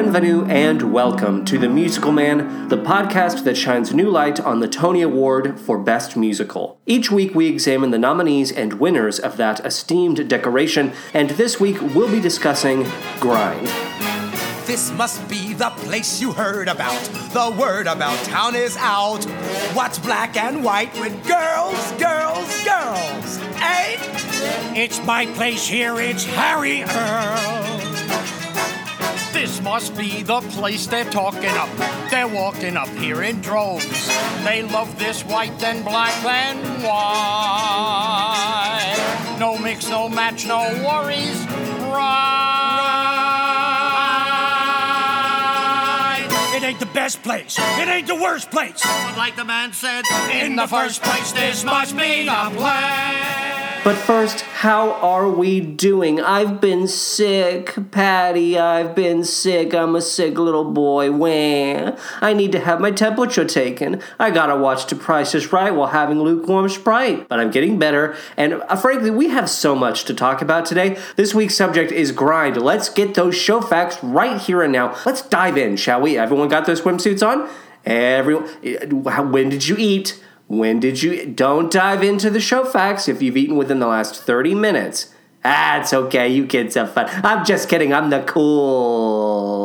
bienvenue, and welcome to The Musical Man, the podcast that shines new light on the Tony Award for Best Musical. Each week we examine the nominees and winners of that esteemed decoration, and this week we'll be discussing Grind. This must be the place you heard about. The word about town is out. What's black and white with girls, girls, girls? Eh? It's my place here, it's Harry Earl. This must be the place they're talking up. They're walking up here in droves. They love this white and black and white. No mix, no match, no worries. Right. It ain't the best place. It ain't the worst place. But like the man said, in the first place, this must be the place. But first, how are we doing? I've been sick, Patty. I've been sick. I'm a sick little boy. Wah. I need to have my temperature taken. I gotta watch The Price is Right while having lukewarm Sprite. But I'm getting better, and uh, frankly, we have so much to talk about today. This week's subject is grind. Let's get those show facts right here and now. Let's dive in, shall we? Everyone got their swimsuits on? Everyone, uh, when did you eat? When did you? Don't dive into the show facts if you've eaten within the last 30 minutes. Ah, okay. You kids have fun. I'm just kidding. I'm the cool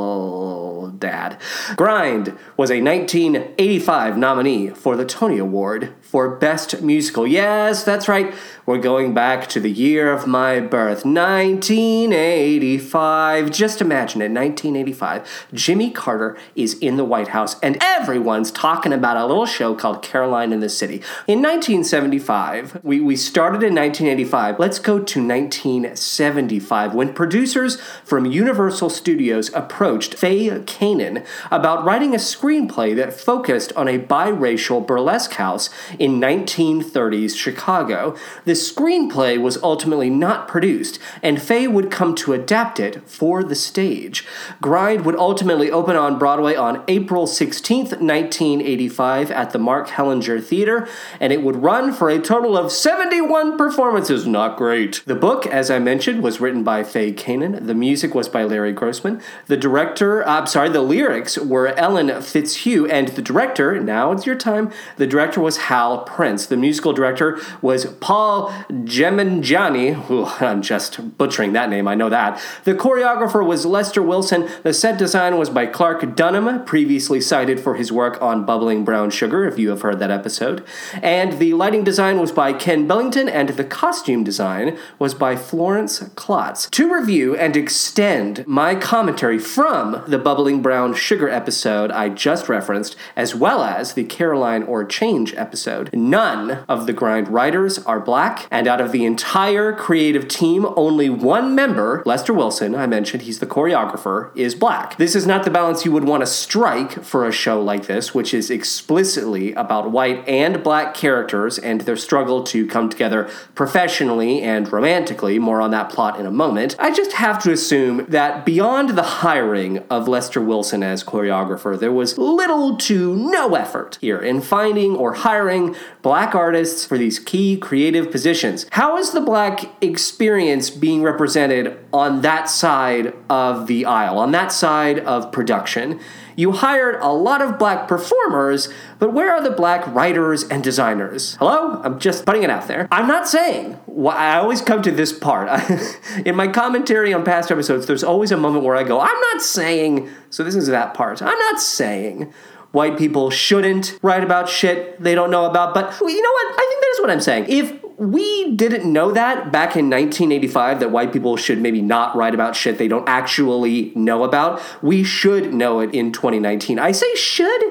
dad. Grind was a 1985 nominee for the Tony Award for Best Musical. Yes, that's right. We're going back to the year of my birth, 1985. Just imagine it, 1985. Jimmy Carter is in the White House, and everyone's talking about a little show called Caroline in the City. In 1975, we, we started in 1985. Let's go to 1975 when producers from Universal Studios approached Fay Kanin about writing a screenplay that focused on a biracial burlesque house in 1930s Chicago. The screenplay was ultimately not produced, and Faye would come to adapt it for the stage. Grind would ultimately open on Broadway on April 16th, 1985, at the Mark Hellinger Theater, and it would run for a total of 71 performances. Not great. The book, as I mentioned, was written by Fay Kanin. The music was by Larry Grossman. The director, uh, I'm sorry, the lyrics were Ellen Fitzhugh, and the director, now it's your time, the director was Hal Prince. The musical director was Paul Gemangiani. Ooh, I'm just butchering that name, I know that. The choreographer was Lester Wilson. The set design was by Clark Dunham, previously cited for his work on Bubbling Brown Sugar, if you have heard that episode. And the lighting design was by Ken Billington, and the costume design was by Florence Klotz. To review and extend my commentary from the Bubbling Brown Sugar episode I just referenced, as well as the Caroline or Change episode, none of the grind writers are black, and out of the entire creative team, only one member, Lester Wilson, I mentioned he's the choreographer, is black. This is not the balance you would want to strike for a show like this, which is explicitly about white and black characters and their struggle to come together professionally and romantically. More on that plot in a moment. I just have to assume that beyond the hiring of Lester Wilson as choreographer, there was little to no effort here in finding or hiring black artists for these key creative positions. How is the black experience being represented on that side of the aisle, on that side of production? You hired a lot of black performers, but where are the black writers and designers? Hello? I'm just putting it out there. I'm not saying, I always come to this part. In my commentary on past episodes, there's always a moment where I go, I'm not saying, so this is that part. I'm not saying white people shouldn't write about shit they don't know about, but you know what? I think that is what I'm saying. If we didn't know that back in 1985 that white people should maybe not write about shit they don't actually know about. We should know it in 2019. I say should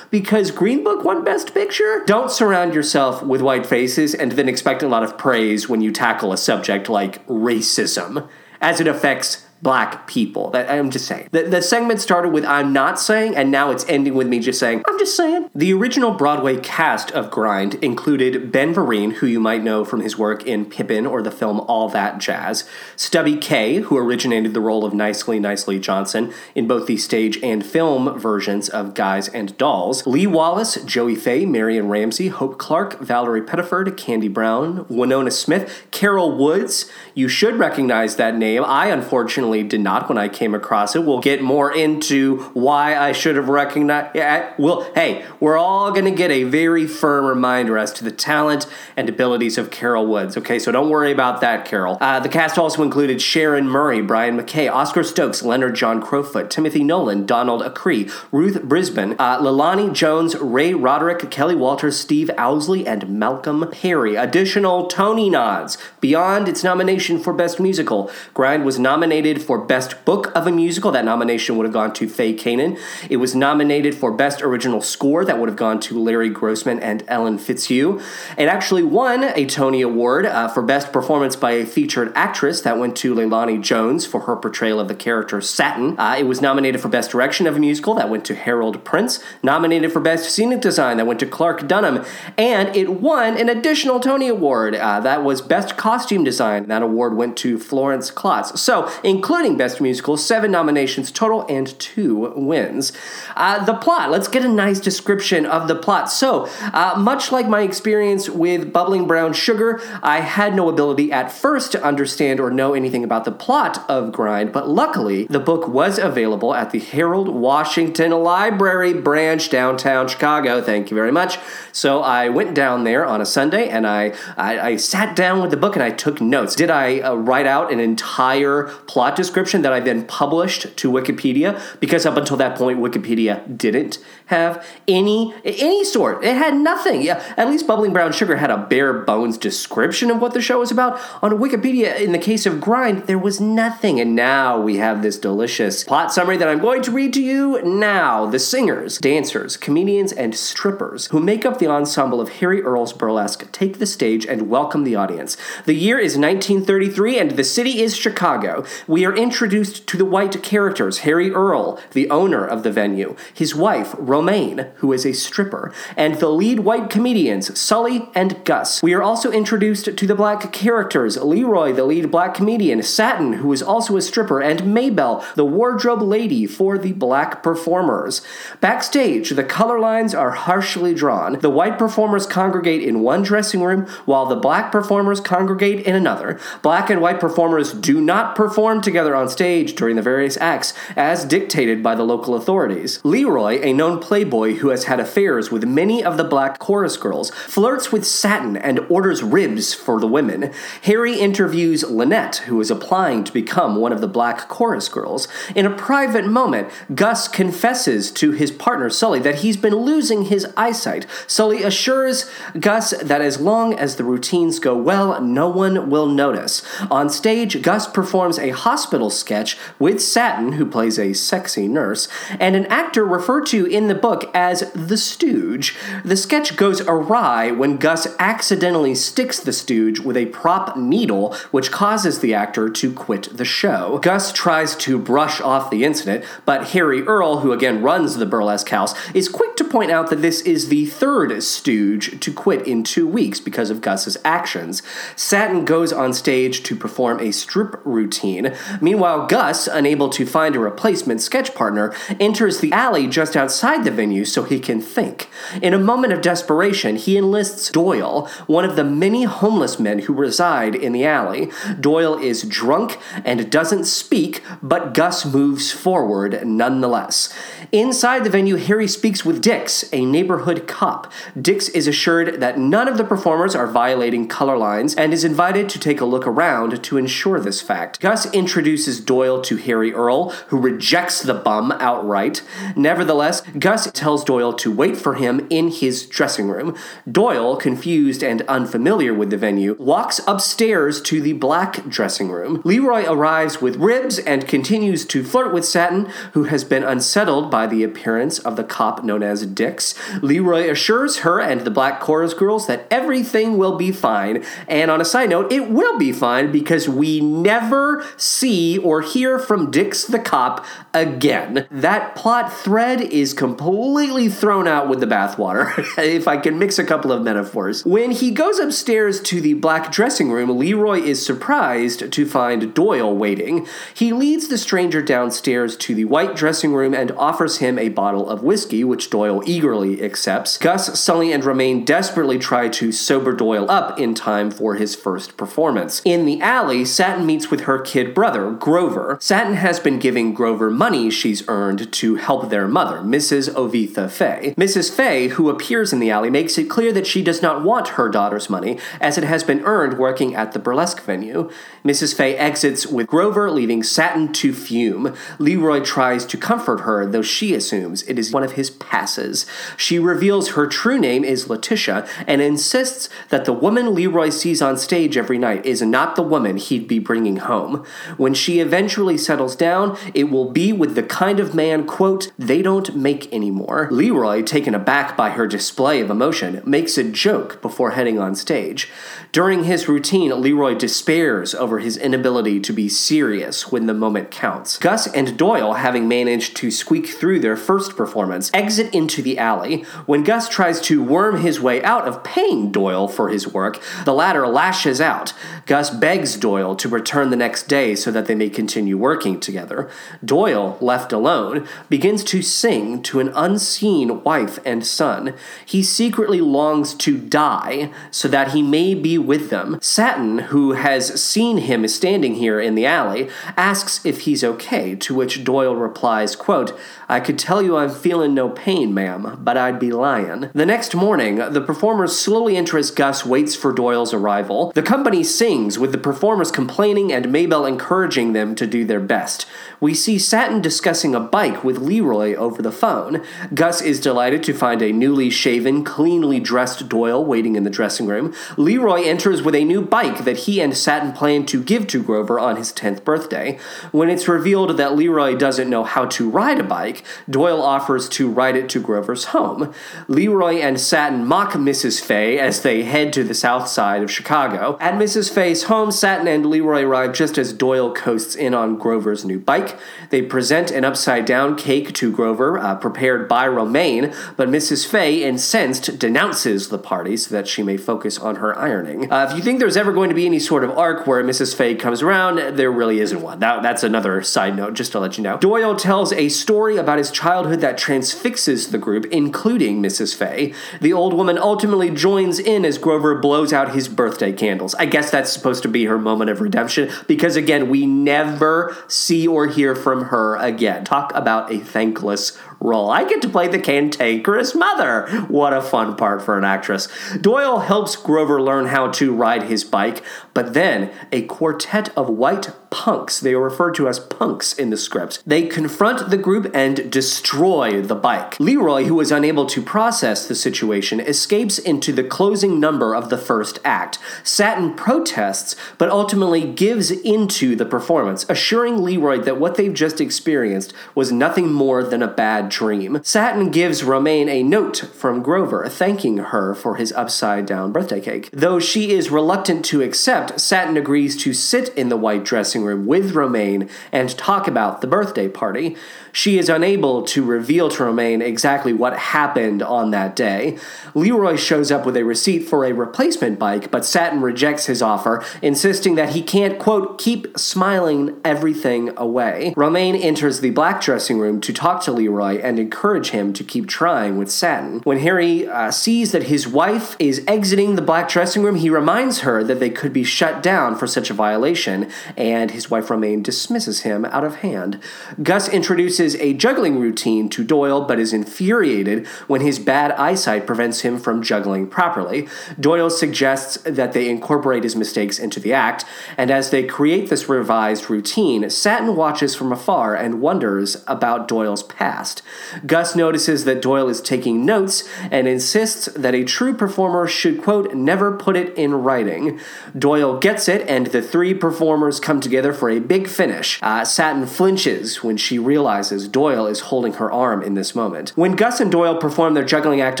because Green Book won Best Picture. Don't surround yourself with white faces and then expect a lot of praise when you tackle a subject like racism as it affects black people. That I'm just saying. The, the segment started with I'm not saying, and now it's ending with me just saying, I'm just saying. The original Broadway cast of Grind included Ben Vereen, who you might know from his work in Pippin or the film All That Jazz, Stubby Kaye, who originated the role of Nicely Nicely Johnson in both the stage and film versions of Guys and Dolls, Lee Wallace, Joey Faye, Marion Ramsey, Hope Clark, Valerie Pettiford, Candy Brown, Winona Smith, Carol Woods. You should recognize that name. I unfortunately certainly did not when I came across it. We'll get more into why I should have recognized. Yeah, well, hey, we're all going to get a very firm reminder as to the talent and abilities of Carol Woods. Okay, so don't worry about that, Carol. Uh, the cast also included Sharon Murray, Brian McKay, Oscar Stokes, Leonard John Crowfoot, Timothy Nolan, Donald Acree, Ruth Brisbane, uh, Leilani Jones, Ray Roderick, Kelly Walters, Steve Owsley, and Malcolm Perry. Additional Tony nods beyond its nomination for Best Musical. Grind was nominated for Best Book of a Musical. That nomination would have gone to Fay Kanin. It was nominated for Best Original Score. That would have gone to Larry Grossman and Ellen Fitzhugh. It actually won a Tony Award uh, for Best Performance by a Featured Actress. That went to Leilani Jones for her portrayal of the character Satin. Uh, it was nominated for Best Direction of a Musical. That went to Harold Prince. Nominated for Best Scenic Design. That went to Clark Dunham. And it won an additional Tony Award. Uh, that was Best Costume Design. That award went to Florence Klotz. So, including Best Musical, seven nominations total and two wins. Uh, the plot. Let's get a nice description of the plot. So, uh, much like my experience with Bubbling Brown Sugar, I had no ability at first to understand or know anything about the plot of Grind, but luckily, the book was available at the Harold Washington Library branch downtown Chicago. Thank you very much. So, I went down there on a Sunday and I, I, I sat down with the book and I took notes. Did I uh, write out an entire plot description that I then published to Wikipedia? Because up until that point, Wikipedia didn't have any any sort. It had nothing. Yeah, at least Bubbling Brown Sugar had a bare bones description of what the show was about. On Wikipedia, in the case of Grind, there was nothing, and now we have this delicious plot summary that I'm going to read to you now. The singers, dancers, comedians, and strippers who make up the ensemble of Harry Earl's burlesque take the stage and welcome the audience. The year is 1933, and the city is Chicago. We are introduced to the white characters Harry Earl, the owner of the venue, his wife, Romaine, who is a stripper, and the lead white comedians, Sully and Gus. We are also introduced to the black characters Leroy, the lead black comedian, Satin, who is also a stripper, and Maybelle, the wardrobe lady for the black performers. Backstage, the color lines are harshly drawn. The white performers congregate in one dressing room, while the black performers congregate in another. Black and white performers do not perform together on stage during the various acts, as dictated by the local authorities. Leroy, a known playboy who has had affairs with many of the black chorus girls, flirts with Satin and orders ribs for the women. Harry interviews Lynette, who is applying to become one of the black chorus girls. In a private moment, Gus confesses to his partner Sully that he's been losing his eyesight. Sully assures Gus that as long as the routines go well, no one will notice. On stage, Gus performs a hospital sketch with Satin, who plays a sexy nurse, and an actor referred to in the book as the Stooge. The sketch goes awry when Gus accidentally sticks the Stooge with a prop needle, which causes the actor to quit the show. Gus tries to brush off the incident, but Harry Earl, who again runs the burlesque house, is quick to point out that this is the third Stooge to quit in two weeks because of Gus's actions. Satin goes on stage to perform a strip routine. Meanwhile, Gus, unable to find a replacement sketch partner, enters the alley just outside the venue so he can think. In a moment of desperation, he enlists Doyle, one of the many homeless men who reside in the alley. Doyle is drunk and doesn't speak, but Gus moves forward nonetheless. Inside the venue, Harry speaks with Dix, a neighborhood cop. Dix is assured that none of the performers are violating color lines and is invited to take a look around to ensure this fact. Gus introduces Doyle to Harry Earl, who rejects the bum outright. Nevertheless, Gus tells Doyle to wait for him in his dressing room. Doyle, confused and unfamiliar with the venue, walks upstairs to the black dressing room. Leroy arrives with ribs and continues to flirt with Satin, who has been unsettled by the appearance of the cop known as Dix. Leroy assures her and the black chorus girls that everything will be fine. And on a side note, it will be fine because we never see or hear from Dix the cop again. That plot thread is completely thrown out with the bathwater, if I can mix a couple of metaphors. When he goes upstairs to the black dressing room, Leroy is surprised to find Doyle waiting. He leads the stranger downstairs to the white dressing room and offers him a bottle of whiskey, which Doyle eagerly accepts. Gus, Sully, and Romaine desperately try to sober Doyle up in time for his first performance. In the alley, Satin meets with her kid brother Grover. Satin has been giving Grover money she's earned to help their mother, Mrs. Ovitha Fay. Mrs. Fay, who appears in the alley, makes it clear that she does not want her daughter's money, as it has been earned working at the burlesque venue. Mrs. Fay exits with Grover, leaving Satin to fume. Leroy tries to comfort her, though she assumes it is one of his passes. She reveals her true name is Letitia and insists that the woman Leroy sees on stage every night is not the woman he'd be bringing home. When she eventually settles down, it will be with the kind of man, quote, they don't make anymore. Leroy, taken aback by her display of emotion, makes a joke before heading on stage. During his routine, Leroy despairs over his inability to be serious when the moment counts. Gus and Doyle, having managed to squeak through their first performance, exit into the alley. When Gus tries to worm his way out of paying Doyle for his work, the latter lashes out. Gus begs Doyle to return the next day so that they may continue working together. Doyle, left alone, begins to sing to an unseen wife and son. He secretly longs to die so that he may be with them. Satin, who has seen him standing here in the alley, asks if he's okay, to which Doyle replies, quote, I could tell you I'm feeling no pain, ma'am, but I'd be lying. The next morning, the performers slowly enter as Gus waits for Doyle's arrival. The company sings, with the performers complaining and Maybelle encouraging them to do their best. We see Satin discussing a bike with Leroy over the phone. Gus is delighted to find a newly shaven, cleanly dressed Doyle waiting in the dressing room. Leroy enters with a new bike that he and Satin plan to give to Grover on his 10th birthday. When it's revealed that Leroy doesn't know how to ride a bike, Doyle offers to ride it to Grover's home. Leroy and Satin mock Mrs. Fay as they head to the south side of Chicago. At Mrs. Fay's home, Satin and Leroy arrive just as Doyle coasts in on Grover's new bike. They present an upside down cake to Grover, uh, prepared by Romaine, but Mrs. Fay, incensed, denounces the party so that she may focus on her ironing. Uh, if you think there's ever going to be any sort of arc where Mrs. Fay comes around, there really isn't one. That, that's another side note, just to let you know. Doyle tells a story about his childhood that transfixes the group, including Mrs. Fay. The old woman ultimately joins in as Grover blows out his birthday candles. I guess that's supposed to be her moment of redemption because, again, we never see or hear from her again. Talk about a thankless role. I get to play the cantankerous mother. What a fun part for an actress. Doyle helps Grover learn how to ride his bike, but then a quartet of white punks, they are referred to as punks in the script, they confront the group and destroy the bike. Leroy, who is unable to process the situation, escapes into the closing number of the first act. Satin protests, but ultimately gives into the performance, assuring Leroy that what they've just experienced was nothing more than a bad dream. Satin gives Romaine a note from Grover thanking her for his upside down birthday cake. Though she is reluctant to accept, Satin agrees to sit in the white dressing room with Romaine and talk about the birthday party. She is unable to reveal to Romaine exactly what happened on that day. Leroy shows up with a receipt for a replacement bike, but Satin rejects his offer, insisting that he can't, quote, keep smiling everything away. Romaine enters the black dressing room to talk to Leroy and encourage him to keep trying with Satin. When Harry uh, sees that his wife is exiting the black dressing room, he reminds her that they could be shut down for such a violation, and his wife Romaine dismisses him out of hand. Gus introduces a juggling routine to Doyle, but is infuriated when his bad eyesight prevents him from juggling properly. Doyle suggests that they incorporate his mistakes into the act, and as they create this revised routine, Satin watches from afar and wonders about Doyle's past. Gus notices that Doyle is taking notes and insists that a true performer should, quote, never put it in writing. Doyle gets it, and the three performers come together for a big finish. Uh, Satin flinches when she realizes Doyle is holding her arm in this moment. When Gus and Doyle perform their juggling act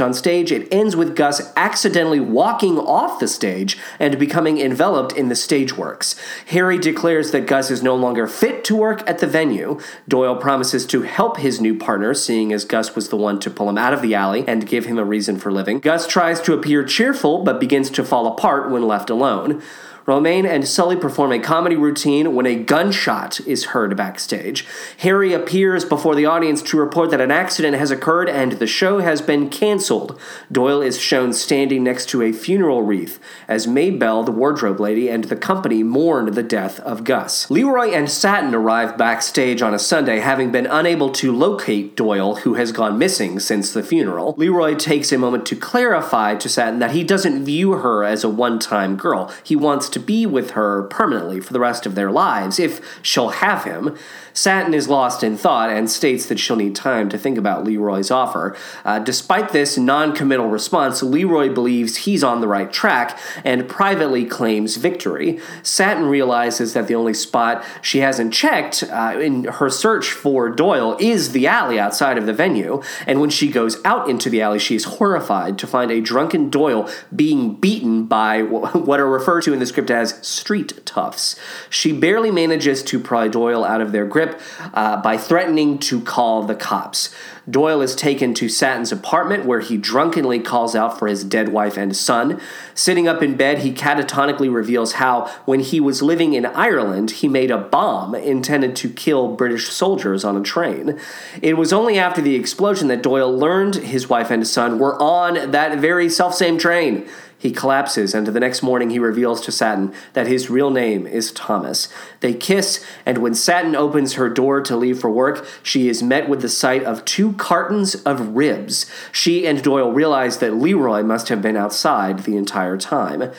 on stage, it ends with Gus accidentally walking off the stage and becoming enveloped in the stage works. Harry declares that Gus is no longer fit to work at the venue. Doyle promises to help his new partner, seeing as Gus was the one to pull him out of the alley and give him a reason for living. Gus tries to appear cheerful but begins to fall apart when left alone. Romaine and Sully perform a comedy routine when a gunshot is heard backstage. Harry appears before the audience to report that an accident has occurred and the show has been canceled. Doyle is shown standing next to a funeral wreath as Maybelle, the wardrobe lady, and the company mourn the death of Gus. Leroy and Satin arrive backstage on a Sunday, having been unable to locate Doyle, who has gone missing since the funeral. Leroy takes a moment to clarify to Satin that he doesn't view her as a one time girl. He wants to be with her permanently for the rest of their lives, if she'll have him. Satin is lost in thought and states that she'll need time to think about Leroy's offer. Uh, despite this non committal response, Leroy believes he's on the right track and privately claims victory. Satin realizes that the only spot she hasn't checked uh, in her search for Doyle is the alley outside of the venue, and when she goes out into the alley, she is horrified to find a drunken Doyle being beaten by what are referred to in the script as street toughs. She barely manages to pry Doyle out of their grip uh, by threatening to call the cops. Doyle is taken to Satin's apartment where he drunkenly calls out for his dead wife and son. Sitting up in bed, he catatonically reveals how, when he was living in Ireland, he made a bomb intended to kill British soldiers on a train. It was only after the explosion that Doyle learned his wife and son were on that very self-same train. He collapses, and the next morning he reveals to Satin that his real name is Thomas. They kiss, and when Satin opens her door to leave for work, she is met with the sight of two cartons of ribs. She and Doyle realize that Leroy must have been outside the entire time.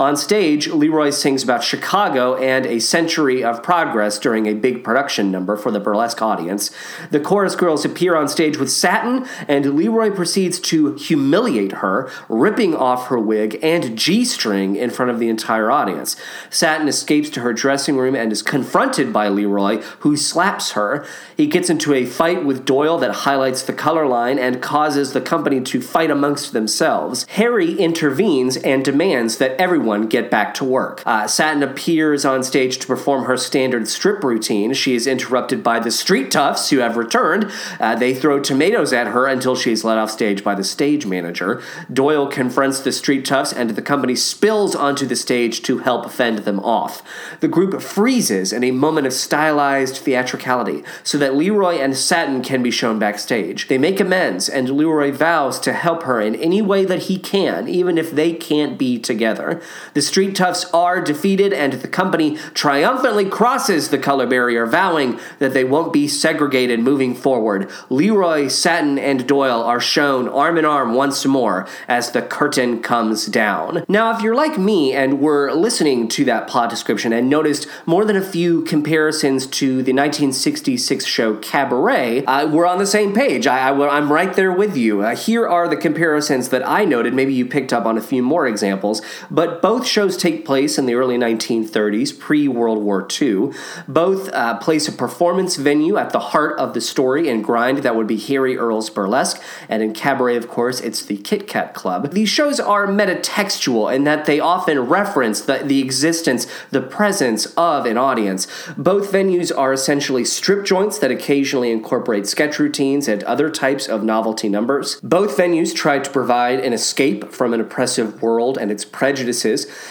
On stage, Leroy sings about Chicago and a century of progress during a big production number for the burlesque audience. The chorus girls appear on stage with Satin, and Leroy proceeds to humiliate her, ripping off her wig and G string in front of the entire audience. Satin escapes to her dressing room and is confronted by Leroy, who slaps her. He gets into a fight with Doyle that highlights the color line and causes the company to fight amongst themselves. Harry intervenes and demands that everyone everyone get back to work. Uh, Satin appears on stage to perform her standard strip routine. She is interrupted by the street toughs who have returned. Uh, they throw tomatoes at her until she is led off stage by the stage manager. Doyle confronts the street toughs and the company spills onto the stage to help fend them off. The group freezes in a moment of stylized theatricality so that Leroy and Satin can be shown backstage. They make amends and Leroy vows to help her in any way that he can, even if they can't be together. The Street Toughs are defeated, and the company triumphantly crosses the color barrier, vowing that they won't be segregated moving forward. Leroy, Satin, and Doyle are shown arm in arm once more as the curtain comes down. Now, if you're like me and were listening to that plot description and noticed more than a few comparisons to the 1966 show Cabaret, uh, we're on the same page. I, am right there with you. Uh, here are the comparisons that I noted. Maybe you picked up on a few more examples, but both shows take place in the early 1930s, pre World War II. Both uh, place a performance venue at the heart of the story. and Grind, that would be Harry Earl's Burlesque, and in Cabaret, of course, it's the Kit Kat Club. These shows are metatextual in that they often reference the, the existence, the presence of an audience. Both venues are essentially strip joints that occasionally incorporate sketch routines and other types of novelty numbers. Both venues try to provide an escape from an oppressive world and its prejudices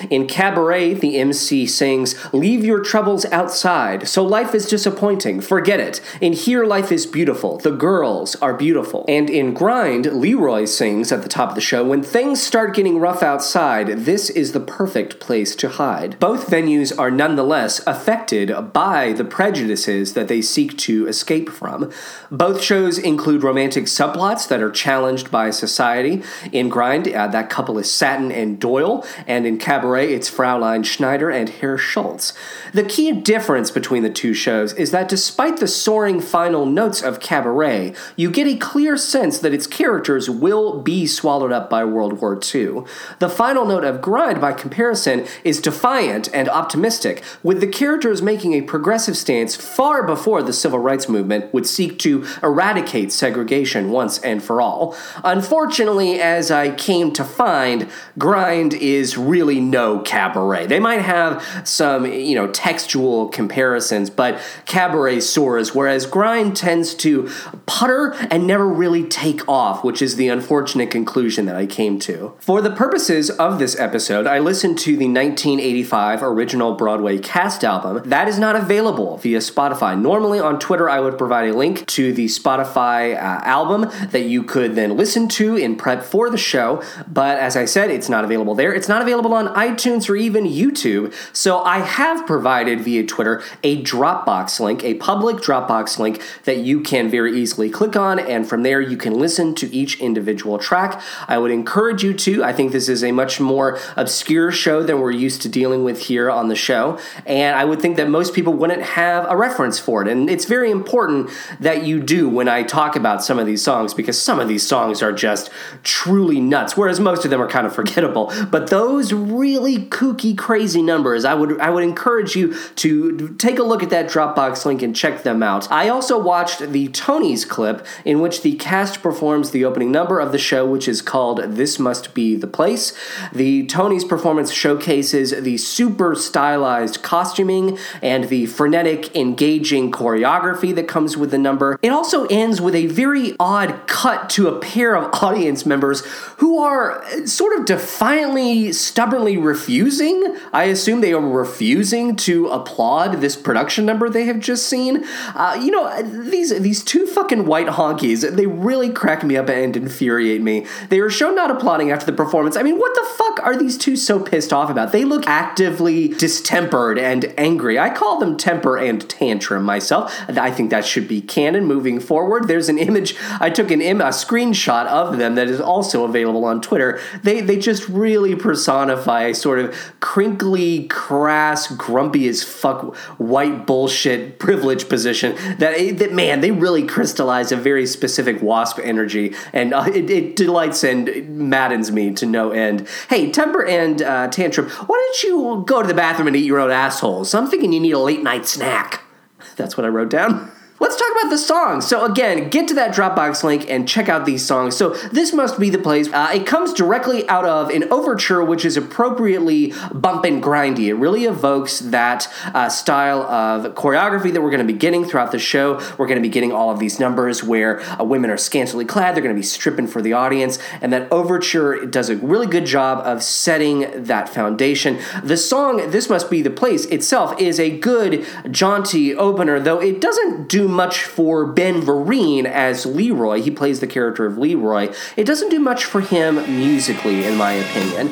in Cabaret, the MC sings, Leave your troubles outside. So life is disappointing. Forget it. In here, life is beautiful. The girls are beautiful. And in Grind, Leroy sings at the top of the show, When things start getting rough outside, this is the perfect place to hide. Both venues are nonetheless affected by the prejudices that they seek to escape from. Both shows include romantic subplots that are challenged by society. In Grind, uh, that couple is Satin and Doyle, and in Cabaret, it's Fraulein Schneider and Herr Schultz. The key difference between the two shows is that despite the soaring final notes of Cabaret, you get a clear sense that its characters will be swallowed up by World War II. The final note of Grind, by comparison, is defiant and optimistic, with the characters making a progressive stance far before the civil rights movement would seek to eradicate segregation once and for all. Unfortunately, as I came to find, Grind is really really know Cabaret. They might have some, you know, textual comparisons, but Cabaret soars, whereas Grind tends to putter and never really take off, which is the unfortunate conclusion that I came to. For the purposes of this episode, I listened to the 1985 original Broadway cast album. That is not available via Spotify. Normally on Twitter, I would provide a link to the Spotify uh, album that you could then listen to in prep for the show, but as I said, it's not available there. It's not available on iTunes or even YouTube. So I have provided via Twitter a Dropbox link, a public Dropbox link that you can very easily click on, and from there you can listen to each individual track. I would encourage you to. I think this is a much more obscure show than we're used to dealing with here on the show, and I would think that most people wouldn't have a reference for it. And it's very important that you do when I talk about some of these songs because some of these songs are just truly nuts, whereas most of them are kind of forgettable. But those really kooky, crazy numbers, I would I would encourage you to take a look at that Dropbox link and check them out. I also watched the Tonys clip in which the cast performs the opening number of the show, which is called This Must Be the Place. The Tonys performance showcases the super stylized costuming and the frenetic, engaging choreography that comes with the number. It also ends with a very odd cut to a pair of audience members who are sort of defiantly, stubbornly refusing. I assume they are refusing to applaud this production number they have just seen. Uh, you know, these these two fucking white honkies, they really crack me up and infuriate me. They were shown not applauding after the performance. I mean, what the fuck are these two so pissed off about? They look actively distempered and angry. I call them temper and tantrum myself. I think that should be canon moving forward. There's an image I took an Im- a screenshot of them that is also available on Twitter. They they just really personify a sort of crinkly, crass, grumpy as fuck white bullshit privilege position that that man they really crystallize a very specific wasp energy and uh, it, it, delights and maddens me to no end. Hey, temper and uh, tantrum, why don't you go to the bathroom and eat your own assholes? I'm thinking you need a late night snack. That's what I wrote down. Let's talk about the songs. So again, get to that Dropbox link and check out these songs. So this must be the place. Uh, it comes directly out of an overture, which is appropriately bump and grindy. It really evokes that uh, style of choreography that we're going to be getting throughout the show. We're going to be getting all of these numbers where uh, women are scantily clad. They're going to be stripping for the audience, and that overture does a really good job of setting that foundation. The song "This Must Be the Place" itself is a good jaunty opener, though it doesn't do much for Ben Vereen as Leroy. He plays the character of Leroy. It doesn't do much for him musically, in my opinion.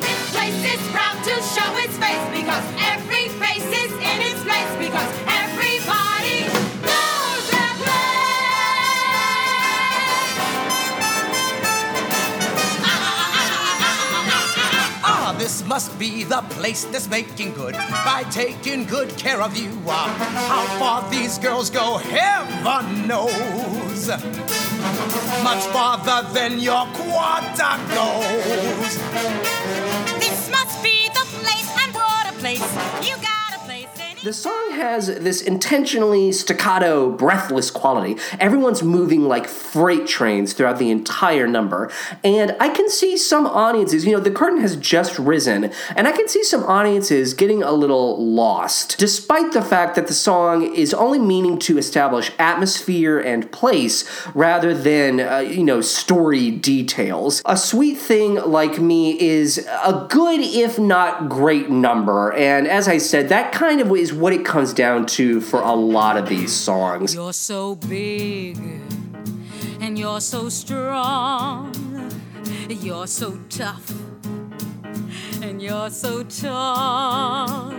Must be the place that's making good by taking good care of you. Ah, how far these girls go, heaven knows. Much farther than your quota goes. This must be the place, and what a place! You got The song has this intentionally staccato, breathless quality. Everyone's moving like freight trains throughout the entire number. And I can see some audiences, you know, the curtain has just risen, and I can see some audiences getting a little lost, despite the fact that the song is only meaning to establish atmosphere and place rather than, uh, you know, story details. A sweet thing like me is a good, if not great, number. And as I said, that kind of is what it comes down to for a lot of these songs. You're so big and you're so strong. You're so tough and you're so tall.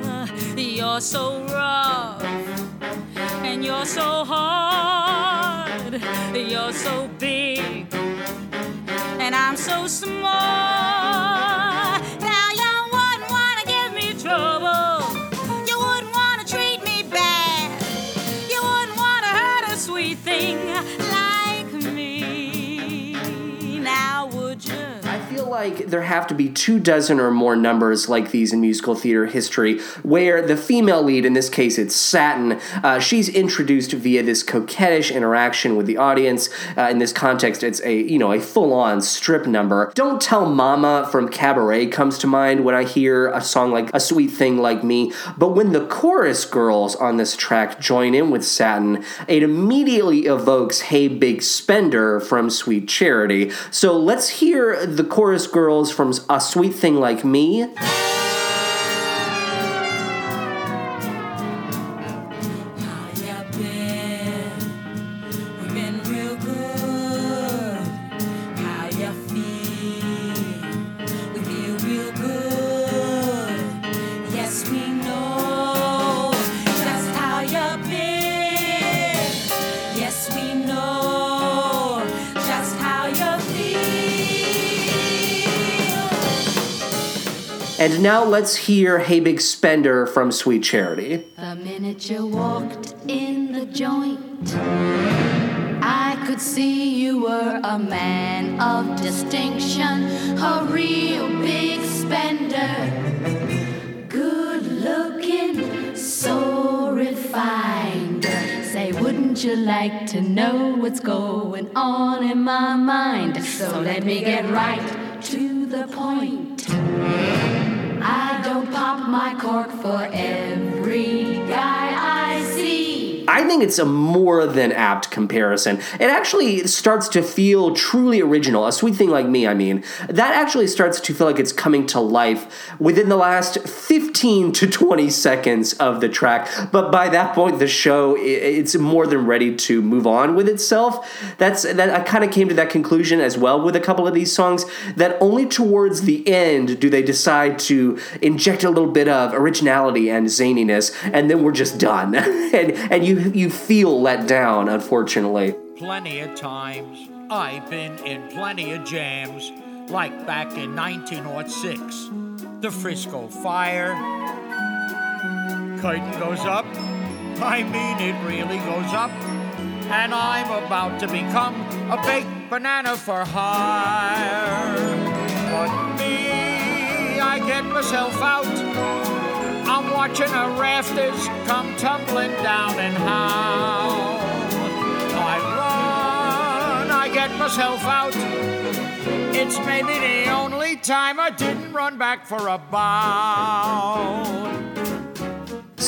You're so rough and you're so hard. You're so big and I'm so small. Like there have to be two dozen or more numbers like these in musical theater history where the female lead, in this case it's Satin, uh, she's introduced via this coquettish interaction with the audience. Uh, in this context, it's a you know a full-on strip number. Don't Tell Mama from Cabaret comes to mind when I hear a song like A Sweet Thing Like Me. But when the chorus girls on this track join in with Satin, it immediately evokes Hey Big Spender from Sweet Charity. So let's hear the chorus girls from A Sweet Thing Like Me. Now let's hear Hey Big Spender from Sweet Charity. The minute you walked in the joint, I could see you were a man of distinction, a real big spender. Good looking, so refined. Say, wouldn't you like to know what's going on in my mind? So let me get right to the point. I don't pop my cork for every guy. I think it's a more than apt comparison. It actually starts to feel truly original. A sweet thing like me, I mean, that actually starts to feel like it's coming to life within the last 15 to 20 seconds of the track. But by that point, the show it's more than ready to move on with itself. That's that I kind of came to that conclusion as well with a couple of these songs that only towards the end do they decide to inject a little bit of originality and zaniness, and then we're just done. and and you you feel let down, unfortunately. Plenty of times I've been in plenty of jams, like back in 1906. The Frisco fire. Curtain goes up. I mean, it really goes up. And I'm about to become a baked banana for hire. But me, I get myself out. I'm watching the rafters come tumbling down and how I run, I get myself out. It's maybe the only time I didn't run back for a bound.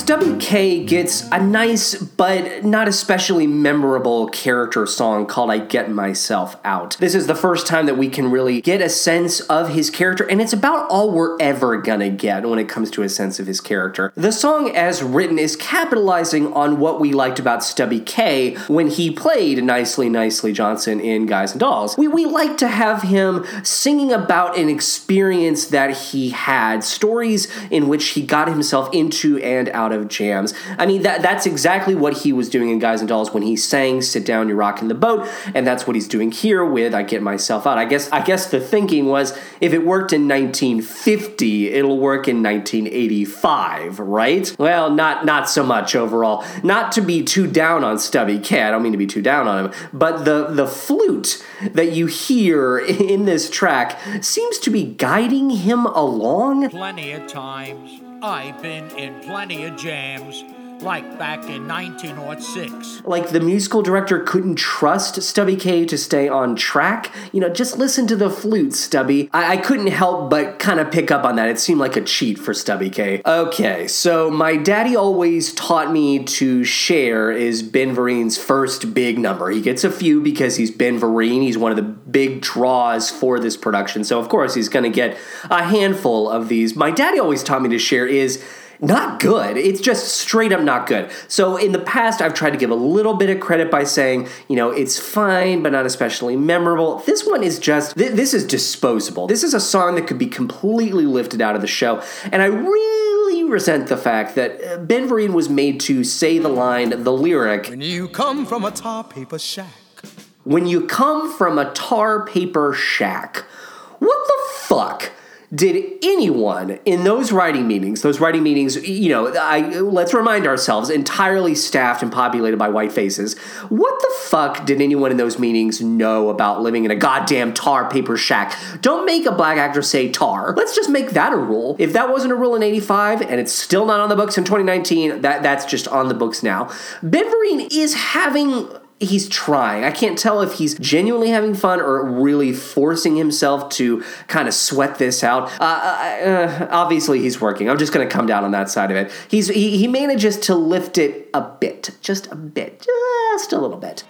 Stubby Kaye gets a nice but not especially memorable character song called I Get Myself Out. This is the first time that we can really get a sense of his character, and it's about all we're ever gonna get when it comes to a sense of his character. The song, as written, is capitalizing on what we liked about Stubby Kaye when he played Nicely Nicely Johnson in Guys and Dolls. We, we like to have him singing about an experience that he had, stories in which he got himself into and out of jams. I mean, that that's exactly what he was doing in Guys and Dolls when he sang "Sit Down, You're Rocking the Boat," and that's what he's doing here with "I Get Myself Out." I guess I guess the thinking was if it worked in 1950, it'll work in 1985, right? Well, not not so much overall. Not to be too down on Stubby Kaye. I don't mean to be too down on him, but the the flute that you hear in this track seems to be guiding him along. Plenty of times I've been in plenty of jams, like back in 1906. like the musical director couldn't trust Stubby Kaye to stay on track. You know, just listen to the flute, Stubby. I, I couldn't help but kind of pick up on that. It seemed like a cheat for Stubby Kaye. Okay, so my daddy always taught me to share is Ben Vereen's first big number. He gets a few because he's Ben Vereen. He's one of the big draws for this production. So of course he's going to get a handful of these. My daddy always taught me to share is not good. It's just straight up not good. So in the past, I've tried to give a little bit of credit by saying, you know, it's fine, but not especially memorable. This one is just, th- this is disposable. This is a song that could be completely lifted out of the show. And I really resent the fact that uh, Ben Vereen was made to say the line, the lyric, When you come from a tar paper shack, when you come from a tar paper shack. What the fuck did anyone in those writing meetings, those writing meetings, you know, I let's remind ourselves, entirely staffed and populated by white faces. What the fuck did anyone in those meetings know about living in a goddamn tar paper shack? Don't make a black actor say tar. Let's just make that a rule. If that wasn't a rule in 85 and it's still not on the books in 2019, that that's just on the books now. Ben Vereen is having he's trying. I can't tell if he's genuinely having fun or really forcing himself to kind of sweat this out. Uh, uh, obviously, he's working. I'm just going to come down on that side of it. He's he, he manages to lift it a bit, just a bit, just a little bit.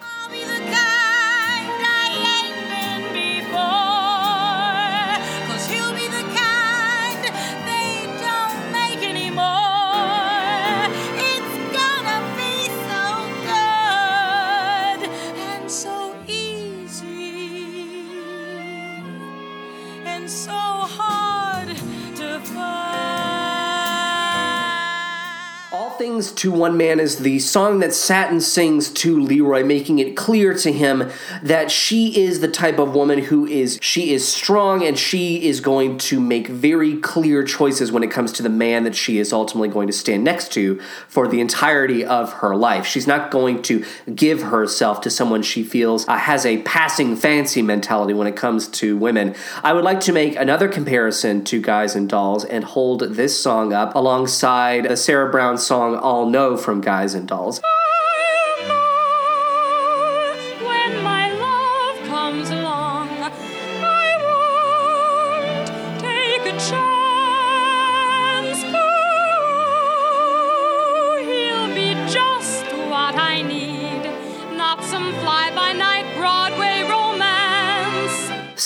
Things to One Man is the song that Satin sings to Leroy, making it clear to him that she is the type of woman who is she is strong and she is going to make very clear choices when it comes to the man that she is ultimately going to stand next to for the entirety of her life. She's not going to give herself to someone she feels uh, has a passing fancy mentality when it comes to women. I would like to make another comparison to Guys and Dolls and hold this song up alongside the Sarah Brown song All Know from Guys and Dolls.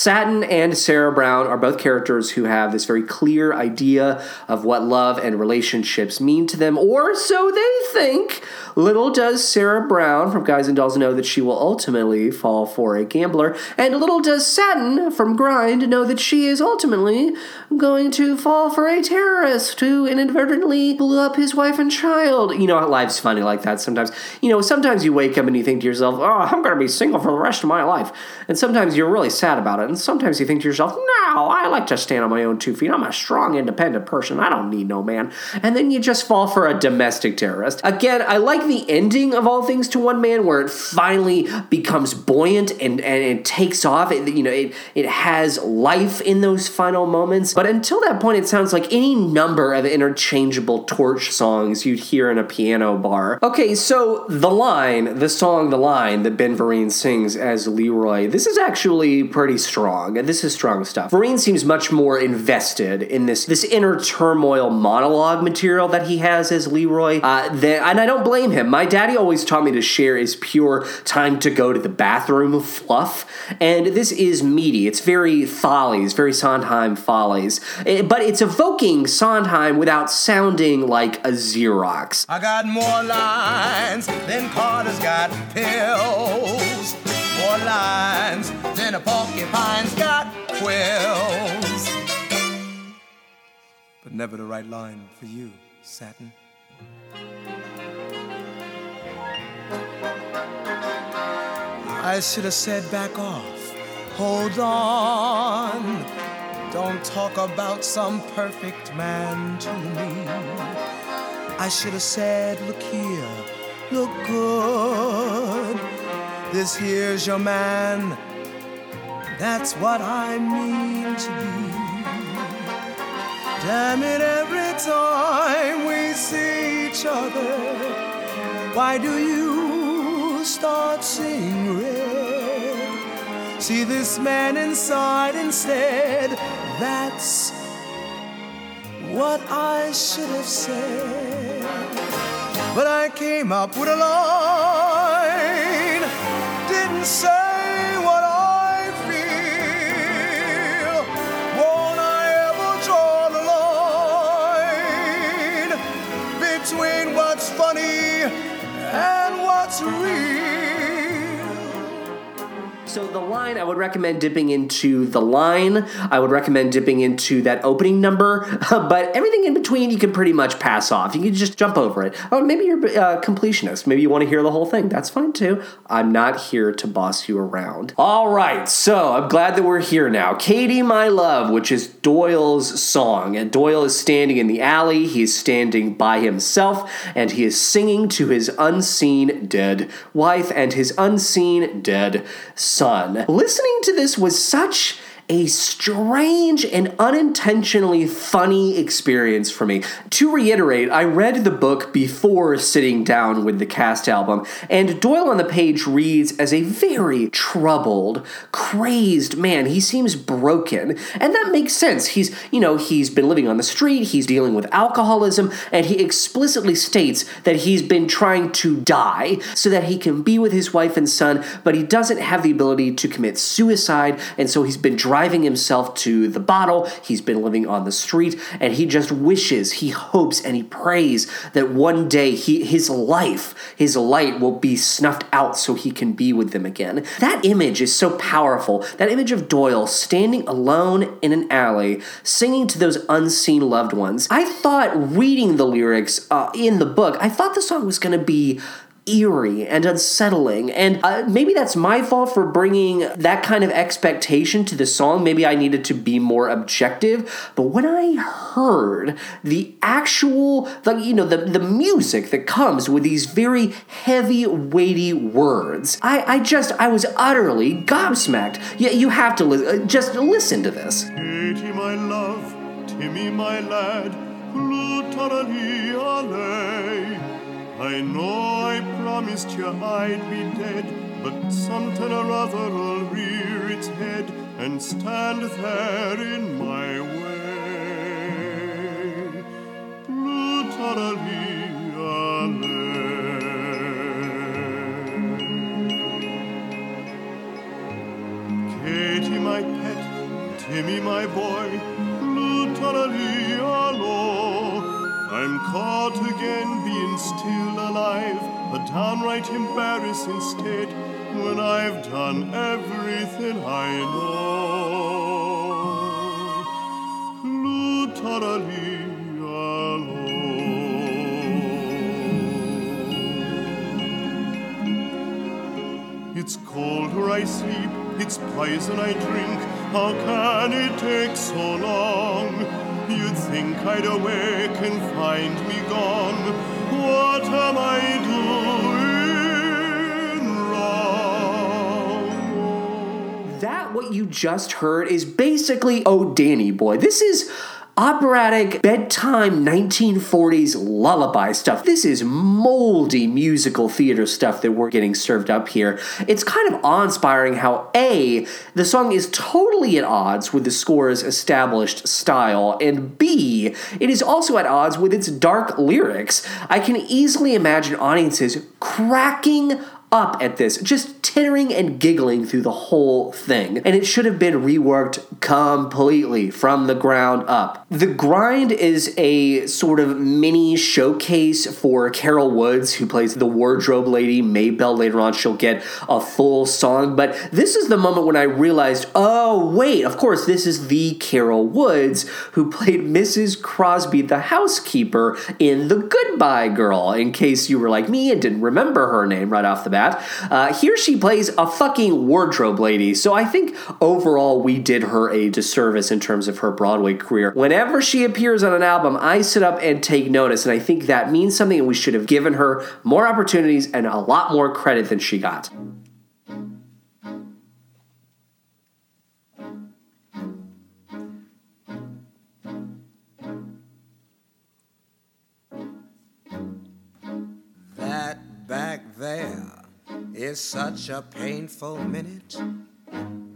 Satin and Sarah Brown are both characters who have this very clear idea of what love and relationships mean to them, or so they think. Little does Sarah Brown from Guys and Dolls know that she will ultimately fall for a gambler, and little does Satin from Grind know that she is ultimately going to fall for a terrorist who inadvertently blew up his wife and child. You know, life's funny like that sometimes. You know, sometimes you wake up and you think to yourself, oh, I'm going to be single for the rest of my life. And sometimes you're really sad about it. And sometimes you think to yourself, no, I like to stand on my own two feet. I'm a strong, independent person. I don't need no man. And then you just fall for a domestic terrorist. Again, I like the ending of All Things to One Man where it finally becomes buoyant and, and it takes off. It, you know, it, it has life in those final moments. But until that point, it sounds like any number of interchangeable torch songs you'd hear in a piano bar. Okay, so the line, the song The Line that Ben Vereen sings as Leroy, this is actually pretty strong. This is strong stuff. Vereen seems much more invested in this this inner turmoil monologue material that he has as Leroy. Uh, that, and I don't blame him. My daddy always taught me to share is pure time to go to the bathroom fluff, and this is meaty. It's very follies, very Sondheim follies, Eh, but it's evoking Sondheim without sounding like a Xerox. I got more lines than Carter's got pills. More lines than a porcupine's got quills. But never the right line for you, Satin. I should have said back off. Hold on. Don't talk about some perfect man to me. I should have said, look here, look good. This here's your man. That's what I mean to be. Damn it, every time we see each other, why do you start seeing red? See this man inside instead. That's what I should have said. But I came up with a line, between what's funny and what's real? So the line I would recommend dipping into the line. I would recommend dipping into that opening number. but everything in between, you can pretty much pass off. You can just jump over it. Oh, maybe you're a uh, completionist. Maybe you want to hear the whole thing. That's fine too. I'm not here to boss you around. All right, so I'm glad that we're here now. Katie, my love, which is Doyle's song. And Doyle is standing in the alley. He is standing by himself, and he is singing to his unseen dead wife and his unseen dead son. Listening to this was such a strange and unintentionally funny experience for me. To reiterate, I read the book before sitting down with the cast album, and Doyle on the page reads as a very troubled, crazed man. He seems broken, and that makes sense. He's, you know, he's been living on the street, he's dealing with alcoholism, and he explicitly states that he's been trying to die so that he can be with his wife and son, but he doesn't have the ability to commit suicide, and so he's been driving himself to the bottle. He's been living on the street, and he just wishes, he hopes, and he prays that one day he, his life, his light will be snuffed out so he can be with them again. That image is so powerful. That image of Doyle standing alone in an alley, singing to those unseen loved ones. I thought reading the lyrics uh, in the book, I thought the song was going to be eerie and unsettling. And uh, maybe that's my fault for bringing that kind of expectation to the song. Maybe I needed to be more objective. But when I heard the actual, the, you know, the, the music that comes with these very heavy, weighty words, I, I just, I was utterly gobsmacked. Yeah, you have to li- uh, just listen to this. Katie, my love, Timmy, my lad. I know I promised you I'd be dead, but something or other will rear its head and stand there in my way. Alay. Katie, my pet, Timmy, my boy, Blue Lutarali alo. I'm caught again being still alive, a downright embarrassing state when I've done everything I know. Lutarali alo. It's cold where I sleep, it's poison I drink. How can it take so long? You'd think I'd awake and find me gone. What am I doing wrong? That what you just heard is basically Oh Danny Boy. This is operatic bedtime 1940s lullaby stuff. This is moldy musical theater stuff that we're getting served up here. It's kind of awe-inspiring how A, the song is totally at odds with the score's established style, and B, it is also at odds with its dark lyrics. I can easily imagine audiences cracking up at this, just tittering and giggling through the whole thing. And it should have been reworked completely from the ground up. The Grind is a sort of mini showcase for Carol Woods, who plays the wardrobe lady, Maybelle. Later on, she'll get a full song. But this is the moment when I realized oh, wait, of course, this is the Carol Woods who played Mrs. Crosby, the housekeeper, in The Goodbye Girl, in case you were like me and didn't remember her name right off the bat. Uh, here she plays a fucking wardrobe lady, so I think overall we did her a disservice in terms of her Broadway career. Whenever she appears on an album, I sit up and take notice, and I think that means something, and we should have given her more opportunities and a lot more credit than she got. That back there is such a painful minute.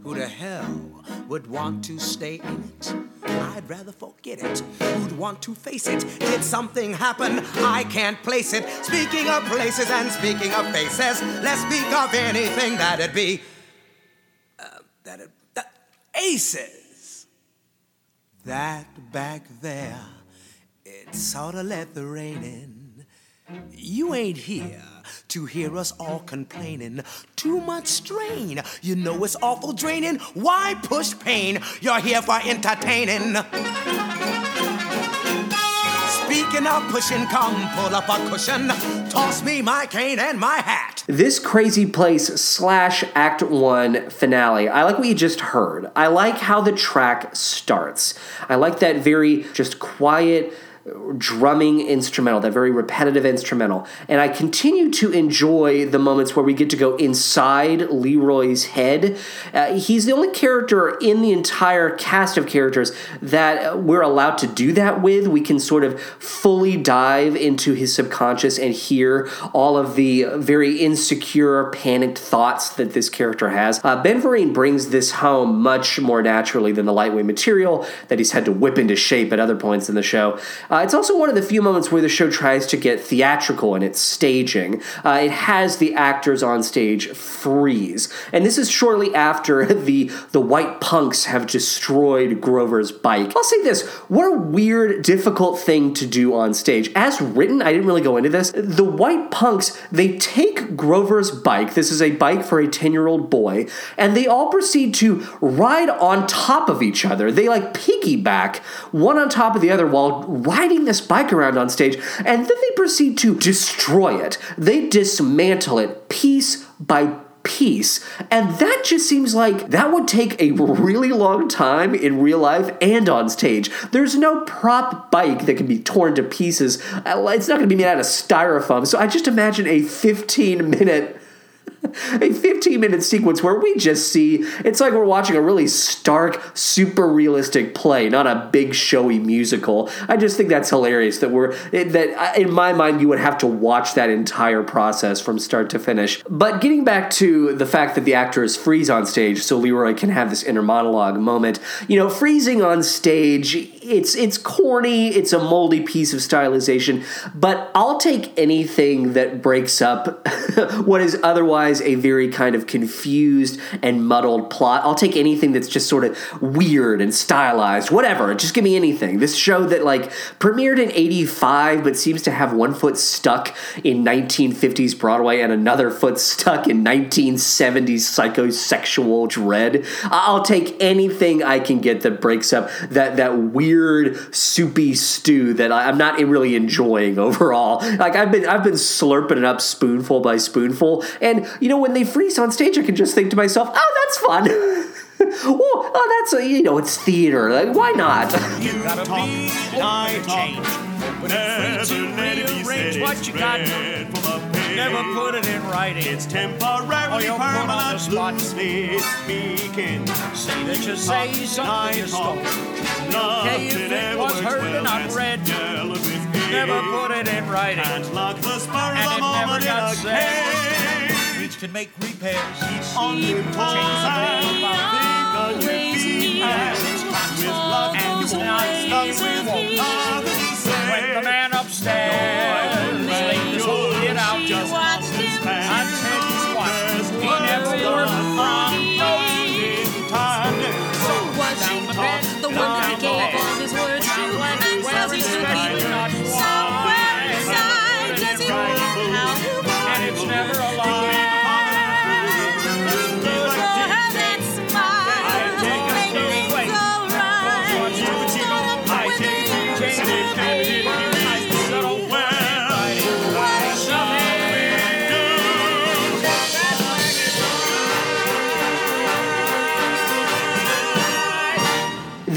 Who the hell would want to stay in it? I'd rather forget it. Who'd want to face it? Did something happen? I can't place it. Speaking of places and speaking of faces, let's speak of anything that'd be. Uh, that'd. That, aces! That back there, it sorta let the rain in. You ain't here to hear us all complaining. Too much strain, you know it's awful draining. Why push pain? You're here for entertaining. Speaking of pushing, come pull up a cushion. Toss me my cane and my hat. This crazy place slash act one finale. I like what you just heard. I like how the track starts. I like that very just quiet drumming instrumental, that very repetitive instrumental. And I continue to enjoy the moments where we get to go inside Leroy's head. Uh, he's the only character in the entire cast of characters that we're allowed to do that with. We can sort of fully dive into his subconscious and hear all of the very insecure, panicked thoughts that this character has. Uh, ben Vereen brings this home much more naturally than the lightweight material that he's had to whip into shape at other points in the show. Uh, it's also one of the few moments where the show tries to get theatrical in its staging. Uh, it has the actors on stage freeze, and this is shortly after the the white punks have destroyed Grover's bike. I'll say this: what a weird, difficult thing to do on stage. As written, I didn't really go into this. The white punks they take Grover's bike. This is a bike for a ten year old boy, and they all proceed to ride on top of each other. They like piggyback one on top of the other while riding this bike around on stage, and then they proceed to destroy it. They dismantle it piece by piece. And that just seems like that would take a really long time in real life and on stage. There's no prop bike that can be torn to pieces. Uh, It's not going to be made out of styrofoam. So I just imagine a 15 minute a 15 minute sequence where we just see it's like we're watching a really stark super realistic play not a big showy musical. I just think that's hilarious that we're that uh, in my mind you would have to watch that entire process from start to finish. But getting back to the fact that the actors freeze on stage so leroy can have this inner monologue moment you know freezing on stage it's it's corny it's a moldy piece of stylization but i'll take anything that breaks up what is otherwise a very kind of confused and muddled plot. I'll take anything that's just sort of weird and stylized whatever just give me anything. This show that like premiered in 85 but seems to have one foot stuck in 1950s broadway and another foot stuck in 1970s psychosexual dread. I'll take anything i can get that breaks up that that weird soupy stew that I, I'm not really enjoying overall. Like I've been I've been slurping it up spoonful by spoonful, and you know when they freeze on stage, I can just think to myself, "Oh, that's fun." oh, oh, that's a, you know it's theater. Like why not? You gotta be life change. When it's free to rearrange what you got. Never put it in writing. It's Or temporarily oh, you'll put on the permanent, loosely speaking. Say that you say something you stole. Okay, if Nothing it was heard well and not read, Never put it in writing. Can't lock the spur And of the moment in a cage. Which can make repairs. On the Change the time, name of think on your Always feet. need It's With luck, And you won't not stop easy with with nothing say. When the man upstairs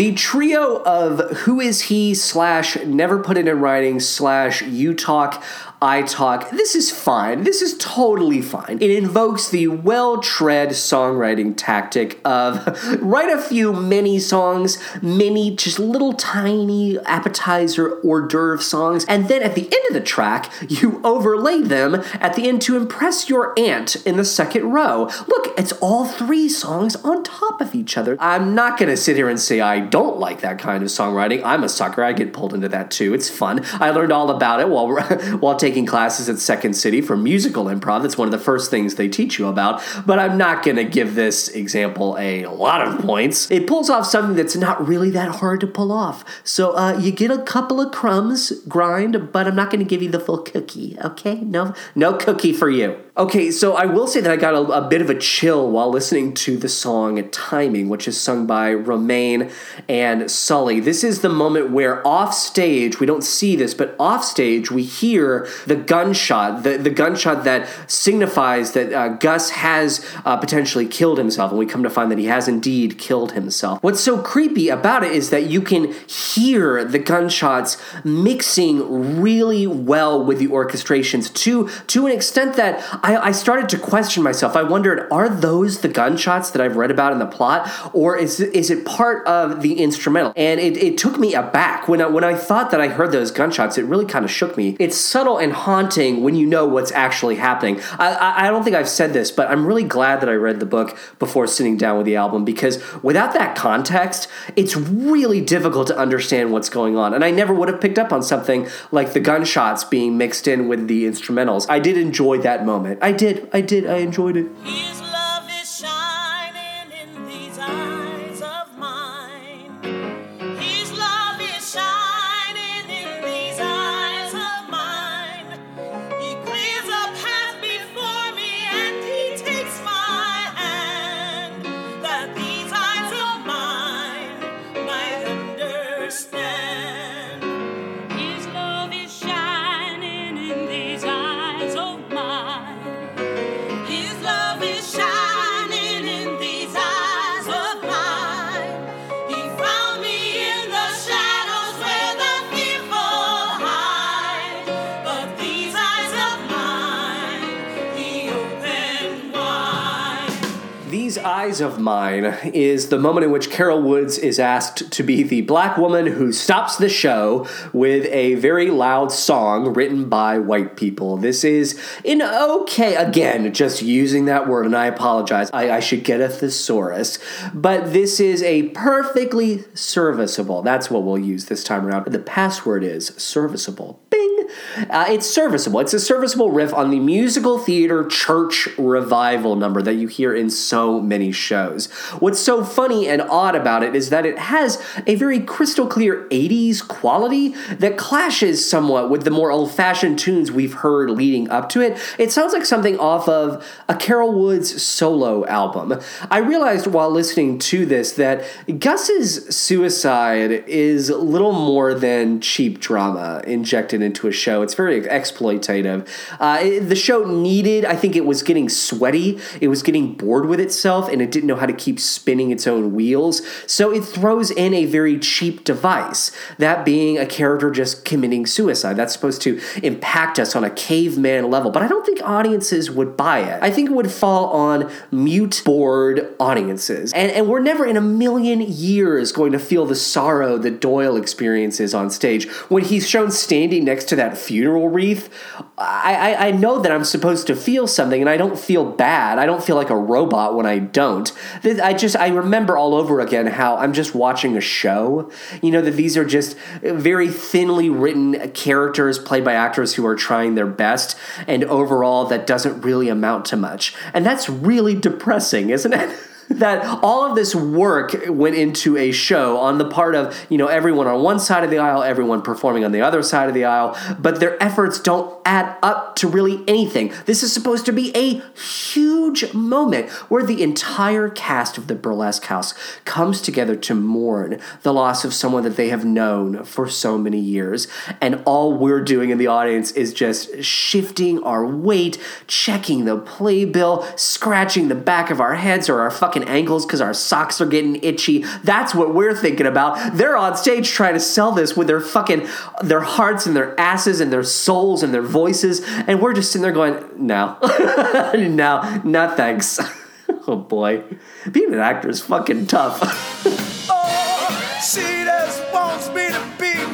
the trio of who is he slash never put it in writing slash you talk I talk. This is fine. This is totally fine. It invokes the well tread songwriting tactic of write a few mini songs, mini, just little tiny appetizer hors d'oeuvre songs, and then at the end of the track, you overlay them at the end to impress your aunt in the second row. Look, it's all three songs on top of each other. I'm not gonna sit here and say I don't like that kind of songwriting. I'm a sucker. I get pulled into that too. It's fun. I learned all about it while while taking taking classes at Second City for musical improv. That's one of the first things they teach you about. But I'm not going to give this example a lot of points. It pulls off something that's not really that hard to pull off. So uh, you get a couple of crumbs, grind, but I'm not going to give you the full cookie. Okay? No, no cookie for you. Okay, so I will say that I got a, a bit of a chill while listening to the song Timing, which is sung by Romain and Sully. This is the moment where off stage, we don't see this, but off stage, we hear the gunshot, the, the gunshot that signifies that uh, Gus has uh, potentially killed himself, and we come to find that he has indeed killed himself. What's so creepy about it is that you can hear the gunshots mixing really well with the orchestrations to, to an extent that I, I started to question myself. I wondered, are those the gunshots that I've read about in the plot, or is is it part of the instrumental? And it, it took me aback when I, when I thought that I heard those gunshots. It really kind of shook me. It's subtle and haunting when you know what's actually happening. I, I, I don't think I've said this, but I'm really glad that I read the book before sitting down with the album because without that context, it's really difficult to understand what's going on. And I never would have picked up on something like the gunshots being mixed in with the instrumentals. I did enjoy that moment. I did. I did. I enjoyed it. Eyes of Mine is the moment in which Carol Woods is asked to be the black woman who stops the show with a very loud song written by white people. This is an okay, again, just using that word, and I apologize. I, I should get a thesaurus. But this is a perfectly serviceable, that's what we'll use this time around. The password is serviceable. Bing! Uh, it's serviceable. It's a serviceable riff on the musical theater church revival number that you hear in so many shows. What's so funny and odd about it is that it has a very crystal clear 80s quality that clashes somewhat with the more old fashioned tunes we've heard leading up to it. It sounds like something off of a Carol Woods solo album. I realized while listening to this that Gus's suicide is little more than cheap drama injected into a show. It's very exploitative. Uh, it- the show needed, I think it was getting sweaty, it was getting bored with itself, and it didn't know how to keep spinning its own wheels. So it throws in a very cheap device, that being a character just committing suicide. That's supposed to impact us on a caveman level, but I don't think audiences would buy it. I think it would fall on mute, bored audiences. And, and we're never in a million years going to feel the sorrow that Doyle experiences on stage. When he's shown standing next to that funeral wreath, I, I, I know that I'm supposed to feel something, and I don't feel bad. I don't feel like a robot when I don't. I just, I remember all over again how I'm just watching a show. You know, that these are just very thinly written characters played by actors who are trying their best, and overall, that doesn't really amount to much. And that's really depressing, isn't it? that all of this work went into a show on the part of you know everyone on one side of the aisle everyone performing on the other side of the aisle but their efforts don't add up to really anything. This is supposed to be a huge moment where the entire cast of the burlesque house comes together to mourn the loss of someone that they have known for so many years. And all we're doing in the audience is just shifting our weight checking the playbill scratching the back of our heads or our fucking ankles because our socks are getting itchy. That's what we're thinking about. They're on stage trying to sell this with their fucking their hearts and their asses and their souls and their voices, and we're just sitting there going, "No, no, no, thanks." oh boy, being an actor is fucking tough. Oh, she just wants me to be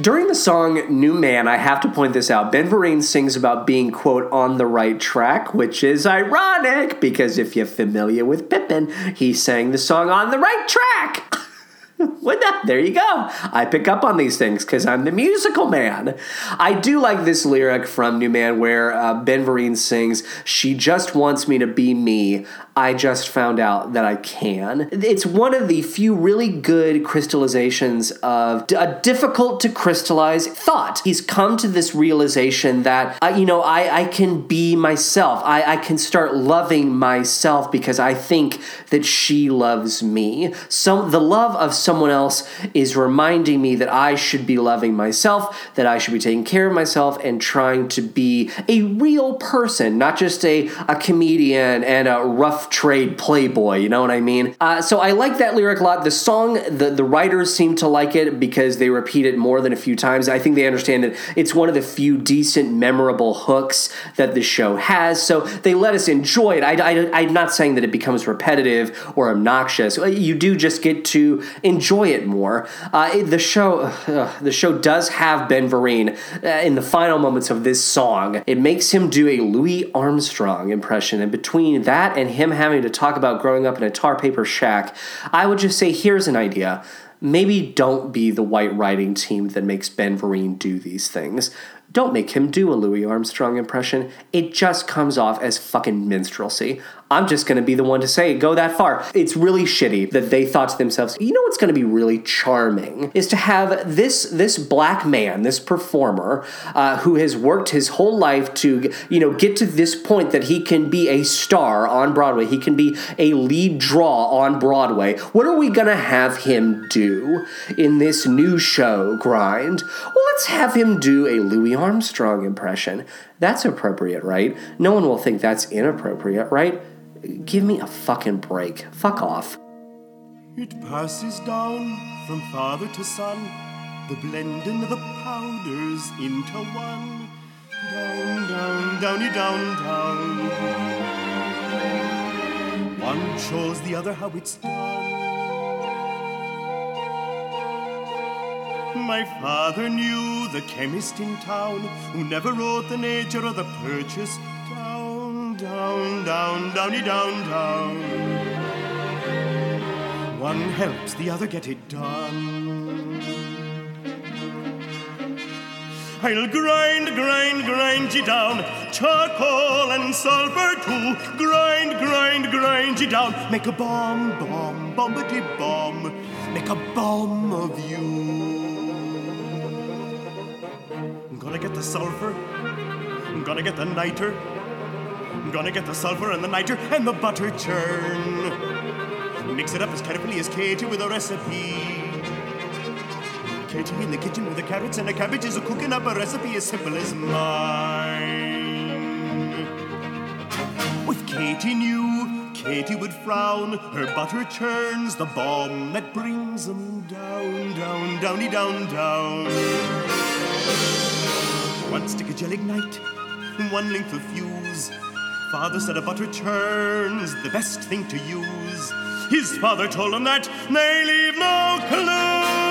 During the song New Man, I have to point this out. Ben Vereen sings about being, quote, on the right track, which is ironic because if you're familiar with Pippin, he sang the song on the right track. What the? There you go. I pick up on these things because I'm the musical man. I do like this lyric from New Man where uh, Ben Vereen sings, She just wants me to be me. I just found out that I can. It's one of the few really good crystallizations of a difficult to crystallize thought. He's come to this realization that, uh, you know, I, I can be myself. I, I can start loving myself because I think that she loves me. So the love of someone else is reminding me that I should be loving myself, that I should be taking care of myself and trying to be a real person, not just a, a comedian and a rough trade playboy, you know what I mean? Uh, so I like that lyric a lot. The song, the, the writers seem to like it because they repeat it more than a few times. I think they understand that it's one of the few decent, memorable hooks that the show has, so they let us enjoy it. I, I, I'm not saying that it becomes repetitive or obnoxious. You do just get to enjoy it more. Uh, it- the show, uh, the show does have Ben Vereen uh, in the final moments of this song. It makes him do a Louis Armstrong impression, and between that and him having to talk about growing up in a tar paper shack, I would just say, here's an idea. Maybe don't be the white writing team that makes Ben Vereen do these things. Don't make him do a Louis Armstrong impression. It just comes off as fucking minstrelsy. I'm just gonna be the one to say go that far. It's really shitty that they thought to themselves, you know what's gonna be really charming is to have this this black man, this performer, uh, who has worked his whole life to you know get to this point that he can be a star on Broadway. He can be a lead draw on Broadway. What are we gonna have him do in this new show, Grind? Well, let's have him do a Louis Armstrong impression. That's appropriate, right? No one will think that's inappropriate, right? Give me a fucking break. Fuck off. It passes down from father to son, the blending of the powders into one. Down, down, downy, down, down. One shows the other how it's done. My father knew the chemist in town who never wrote the nature of the purchase. Down, down, down, downy, down, down. One helps the other get it done. I'll grind, grind, grind ye down. Charcoal and sulfur too. Grind, grind, grind ye down. Make a bomb, bomb, bombity bomb. Make a bomb of you. I'm gonna get the sulfur. I'm gonna get the niter. I'm gonna get the sulfur and the niter and the butter churn. Mix it up as carefully as Katie with a recipe. Katie in the kitchen with the carrots and the cabbages are cooking up a recipe as simple as mine. If Katie knew, Katie would frown. Her butter churns the bomb that brings them down, down, downy, down, down. One stick of gel ignite, one length of fuse. Father said a butter churn's the best thing to use. His father told him that they leave no clues.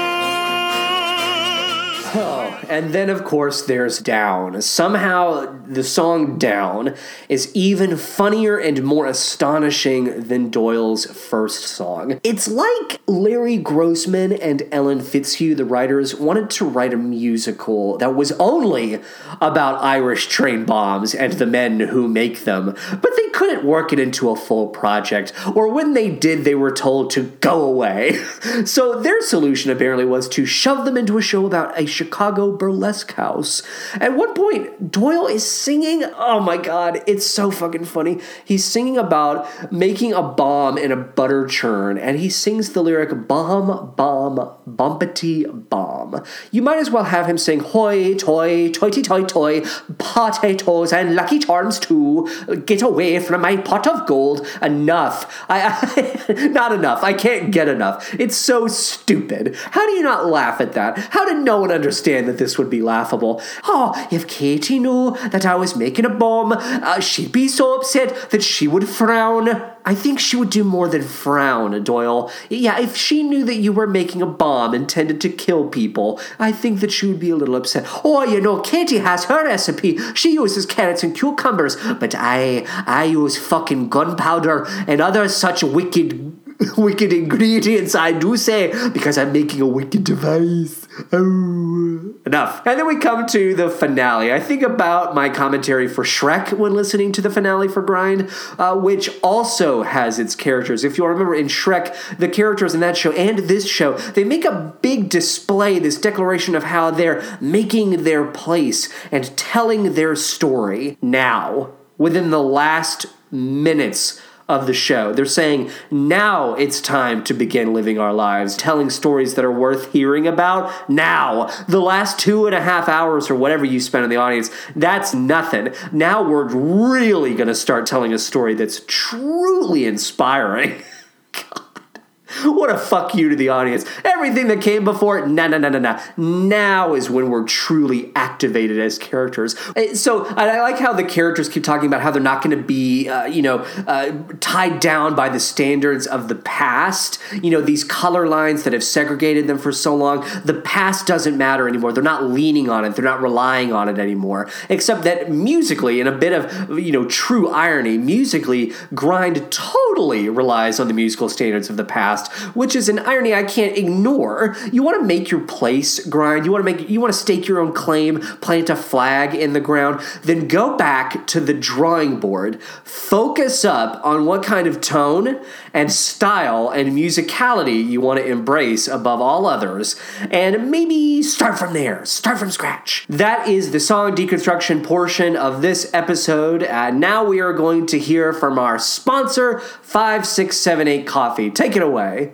Oh, and then of course there's Down. Somehow the song Down is even funnier and more astonishing than Doyle's first song. It's like Larry Grossman and Ellen Fitzhugh, the writers, wanted to write a musical that was only about Irish train bombs and the men who make them, but they couldn't work it into a full project, or when they did, they were told to go away. so their solution apparently was to shove them into a show about a Chicago burlesque house. At one point, Doyle is singing, oh my god, it's so fucking funny. He's singing about making a bomb in a butter churn, and he sings the lyric bomb, bomb, bumpety bomb. You might as well have him sing hoy, toy, toity toy toy, potatoes and lucky charms too. Get away from my pot of gold. Enough. I, I not enough. I can't get enough. It's so stupid. How do you not laugh at that? How did no one understand? Understand that this would be laughable. Oh, if Katie knew that I was making a bomb, uh, she'd be so upset that she would frown. I think she would do more than frown, Doyle. Yeah, if she knew that you were making a bomb intended to kill people, I think that she would be a little upset. Oh, you know, Katie has her recipe. She uses carrots and cucumbers, but I I use fucking gunpowder and other such wicked wicked ingredients, I do say, because I'm making a wicked device. Oh. Enough. And then we come to the finale. I think about my commentary for Shrek when listening to the finale for Grind, uh, which also has its characters. If you'll remember in Shrek, the characters in that show and this show, they make a big display, this declaration of how they're making their place and telling their story now, within the last minutes of the show. They're saying now it's time to begin living our lives, telling stories that are worth hearing about now. The last two and a half hours or whatever you spend in the audience, that's nothing. Now we're really going to start telling a story that's truly inspiring. What a fuck you to the audience. Everything that came before, nah, nah, nah, nah, nah. Now is when we're truly activated as characters. Uh, So I like how the characters keep talking about how they're not going to be, uh, you know, uh, tied down by the standards of the past. You know, these color lines that have segregated them for so long. The past doesn't matter anymore. They're not leaning on it. They're not relying on it anymore. Except that musically, in a bit of, you know, true irony, musically, Grind totally relies on the musical standards of the past, which is an irony I can't ignore. You want to make your place, Grind. You want to make you want to stake your own claim, plant a flag in the ground, then go back to the drawing board, focus up on what kind of tone and style and musicality you want to embrace above all others, and maybe start from there. Start from scratch. That is the song deconstruction portion of this episode. And now we are going to hear from our sponsor, 5678 Coffee. Take it away. Oh,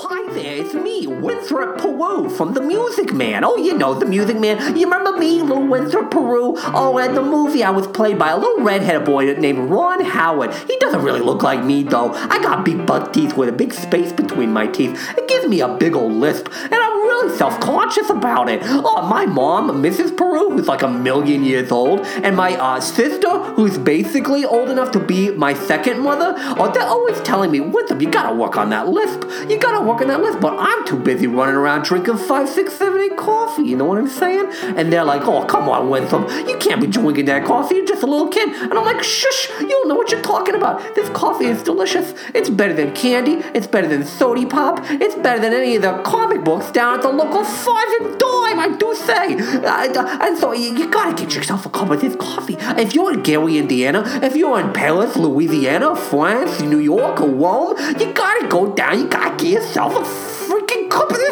hi there, it's me, Winthrop Paroo from The Music Man. Oh, you know The Music Man. You remember me, little Winthrop Paroo? Oh, at the movie I was played by a little redheaded boy named Ron Howard. He doesn't really look like me, though. I got big buck teeth with a big space between my teeth. It gives me a big old lisp, and Really self-conscious about it. Oh, my mom, Mrs. Paroo, who's like a million years old, and my uh, sister, who's basically old enough to be my second mother, oh, they're always telling me, Winthrop, you gotta work on that lisp. You gotta work on that lisp. But I'm too busy running around drinking five, six, seven, eight coffee. You know what I'm saying? And they're like, oh, come on, Winthrop. You can't be drinking that coffee. You're just a little kid. And I'm like, shush, you don't know what you're talking about. This coffee is delicious. It's better than candy. It's better than Sody Pop. It's better than any of the comic books down at the local five and dime, I do say. Uh, and so you, you gotta get yourself a cup of this coffee. If you're in Gary, Indiana, if you're in Paris, Louisiana, France, New York, or Rome, you gotta go down. You gotta get yourself a freaking cup of this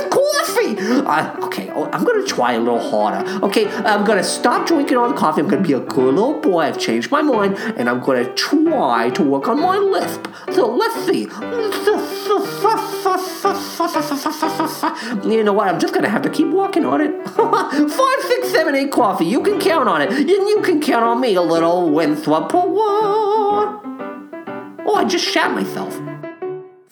Uh, okay, oh, I'm gonna try a little harder. Okay, I'm gonna stop drinking all the coffee. I'm gonna be a good little boy. I've changed my mind, and I'm gonna try to work on my lisp. So let's see. You know what? I'm just gonna have to keep working on it. Five, six, seven, eight coffee. You can count on it. And you can count on me, a little Winthrop. Oh, I just shat myself.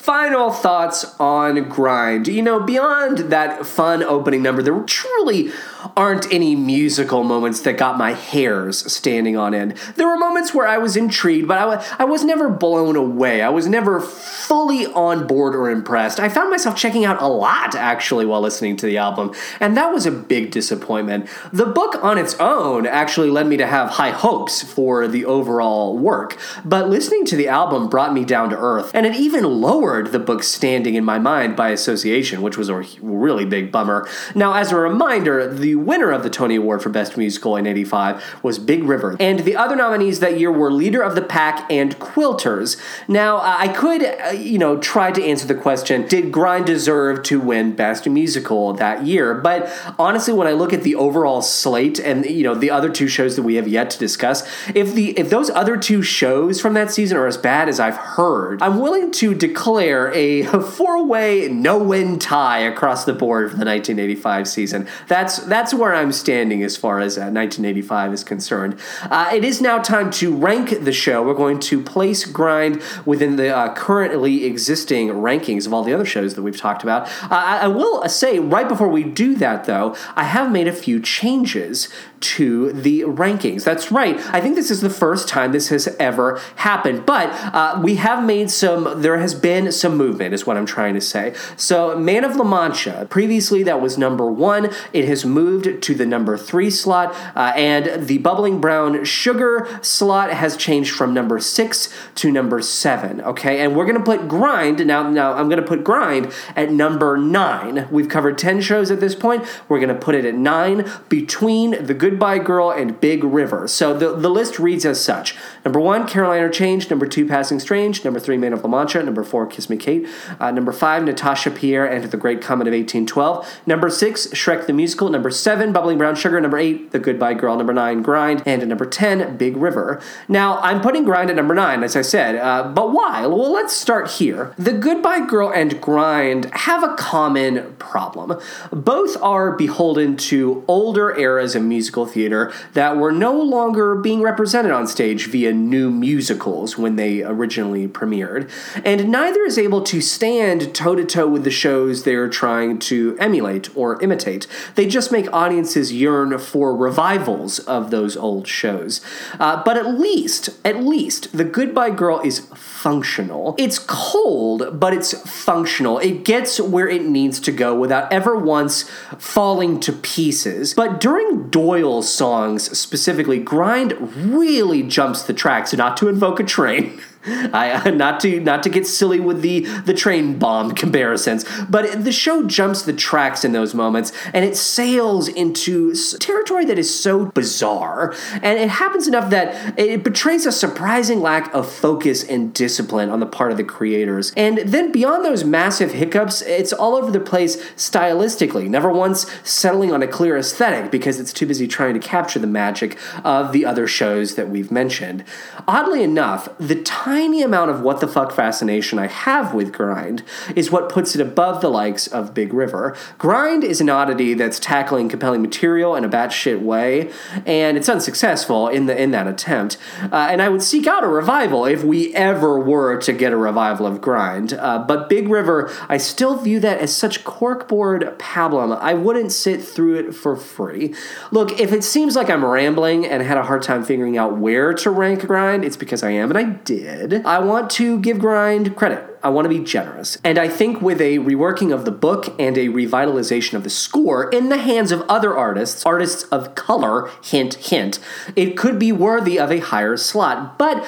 Final thoughts on Grind. You know, beyond that fun opening number, there were truly aren't any musical moments that got my hairs standing on end. There were moments where I was intrigued, but I, wa- I was never blown away. I was never fully on board or impressed. I found myself checking out a lot, actually, while listening to the album, and that was a big disappointment. The book on its own actually led me to have high hopes for the overall work, but listening to the album brought me down to earth, and it even lowered the book's standing in my mind by association, which was a really big bummer. Now, as a reminder, the winner of the Tony Award for Best Musical in 85 was Big River, and the other nominees that year were Leader of the Pack and Quilters. Now, uh, I could, uh, you know, try to answer the question did Grind deserve to win Best Musical that year? But honestly, when I look at the overall slate and, you know, the other two shows that we have yet to discuss, if the if those other two shows from that season are as bad as I've heard, I'm willing to declare a four-way no-win tie across the board for the 1985 season. That's that's where I'm standing as far as uh, 1985 is concerned. Uh, it is now time to rank the show. We're going to place Grind within the uh, currently existing rankings of all the other shows that we've talked about. Uh, I, I will say right before we do that, though, I have made a few changes to the rankings. That's right. I think this is the first time this has ever happened, but uh, we have made some. There has been some movement, is what I'm trying to say. So, Man of La Mancha. Previously, that was number one. It has moved to the number three slot, uh, and the Bubbling Brown Sugar slot has changed from number six to number seven. Okay, and we're gonna put Grind now. Now I'm gonna put Grind at number nine. We've covered ten shows at this point. We're gonna put it at nine between the Goodbye Girl and Big River. So the the list reads as such: number one, Caroline, or Change. Number two, Passing Strange. Number three, Man of La Mancha. Number four, Kiss Me Kate. Uh, number five, Natasha Pierre and the Great Comet of 1812. Number six, Shrek the Musical. Number seven, Bubbling Brown Sugar. Number eight, The Goodbye Girl. Number nine, Grind. And number 10, Big River. Now, I'm putting Grind at number nine, as I said, uh, but why? Well, let's start here. The Goodbye Girl and Grind have a common problem. Both are beholden to older eras of musical theater that were no longer being represented on stage via new musicals when they originally premiered. And neither is able to stand toe to toe with the shows they're trying to emulate or imitate. They just make audiences yearn for revivals of those old shows. Uh, but at least, at least, The Goodbye Girl is functional. It's cold, but it's functional. It gets where it needs to go without ever once falling to pieces. But during Doyle's songs specifically, Grind really jumps the tracks, not to invoke a train. I not to not to get silly with the the train bomb comparisons, but the show jumps the tracks in those moments, and it sails into territory that is so bizarre, and it happens enough that it betrays a surprising lack of focus and discipline on the part of the creators. And then beyond those massive hiccups, it's all over the place stylistically, never once settling on a clear aesthetic because it's too busy trying to capture the magic of the other shows that we've mentioned. Oddly enough, the tiny amount of what the fuck fascination I have with Grind is what puts it above the likes of Big River. Grind is an oddity that's tackling compelling material in a batshit way, and it's unsuccessful in the in that attempt. Uh, and I would seek out a revival if we ever were to get a revival of Grind. Uh, but Big River, I still view that as such corkboard pablum. I wouldn't sit through it for free. Look, if it seems like I'm rambling and had a hard time figuring out where to rank Grind, it's because I am, and I did. I want to give Grind credit. I want to be generous. And I think with a reworking of the book and a revitalization of the score in the hands of other artists, artists of color, hint, hint, it could be worthy of a higher slot. But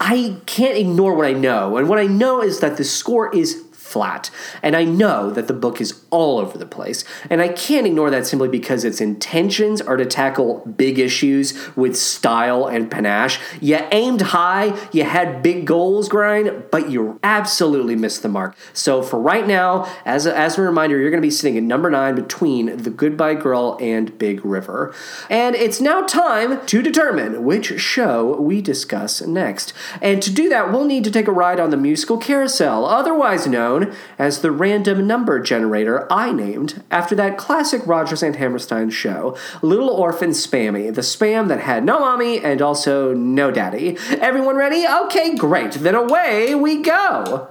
I can't ignore what I know. And what I know is that the score is flat. And I know that the book is all over the place. And I can't ignore that simply because its intentions are to tackle big issues with style and panache. You aimed high, you had big goals, Grind, but you absolutely missed the mark. So for right now, as a, as a reminder, you're going to be sitting at number nine between The Goodbye Girl and Big River. And it's now time to determine which show we discuss next. And to do that, we'll need to take a ride on the musical carousel, otherwise known as the random number generator I named after that classic Rodgers and Hammerstein show, Little Orphan Spammy, the spam that had no mommy and also no daddy. Everyone ready? Okay, great. Then away we go.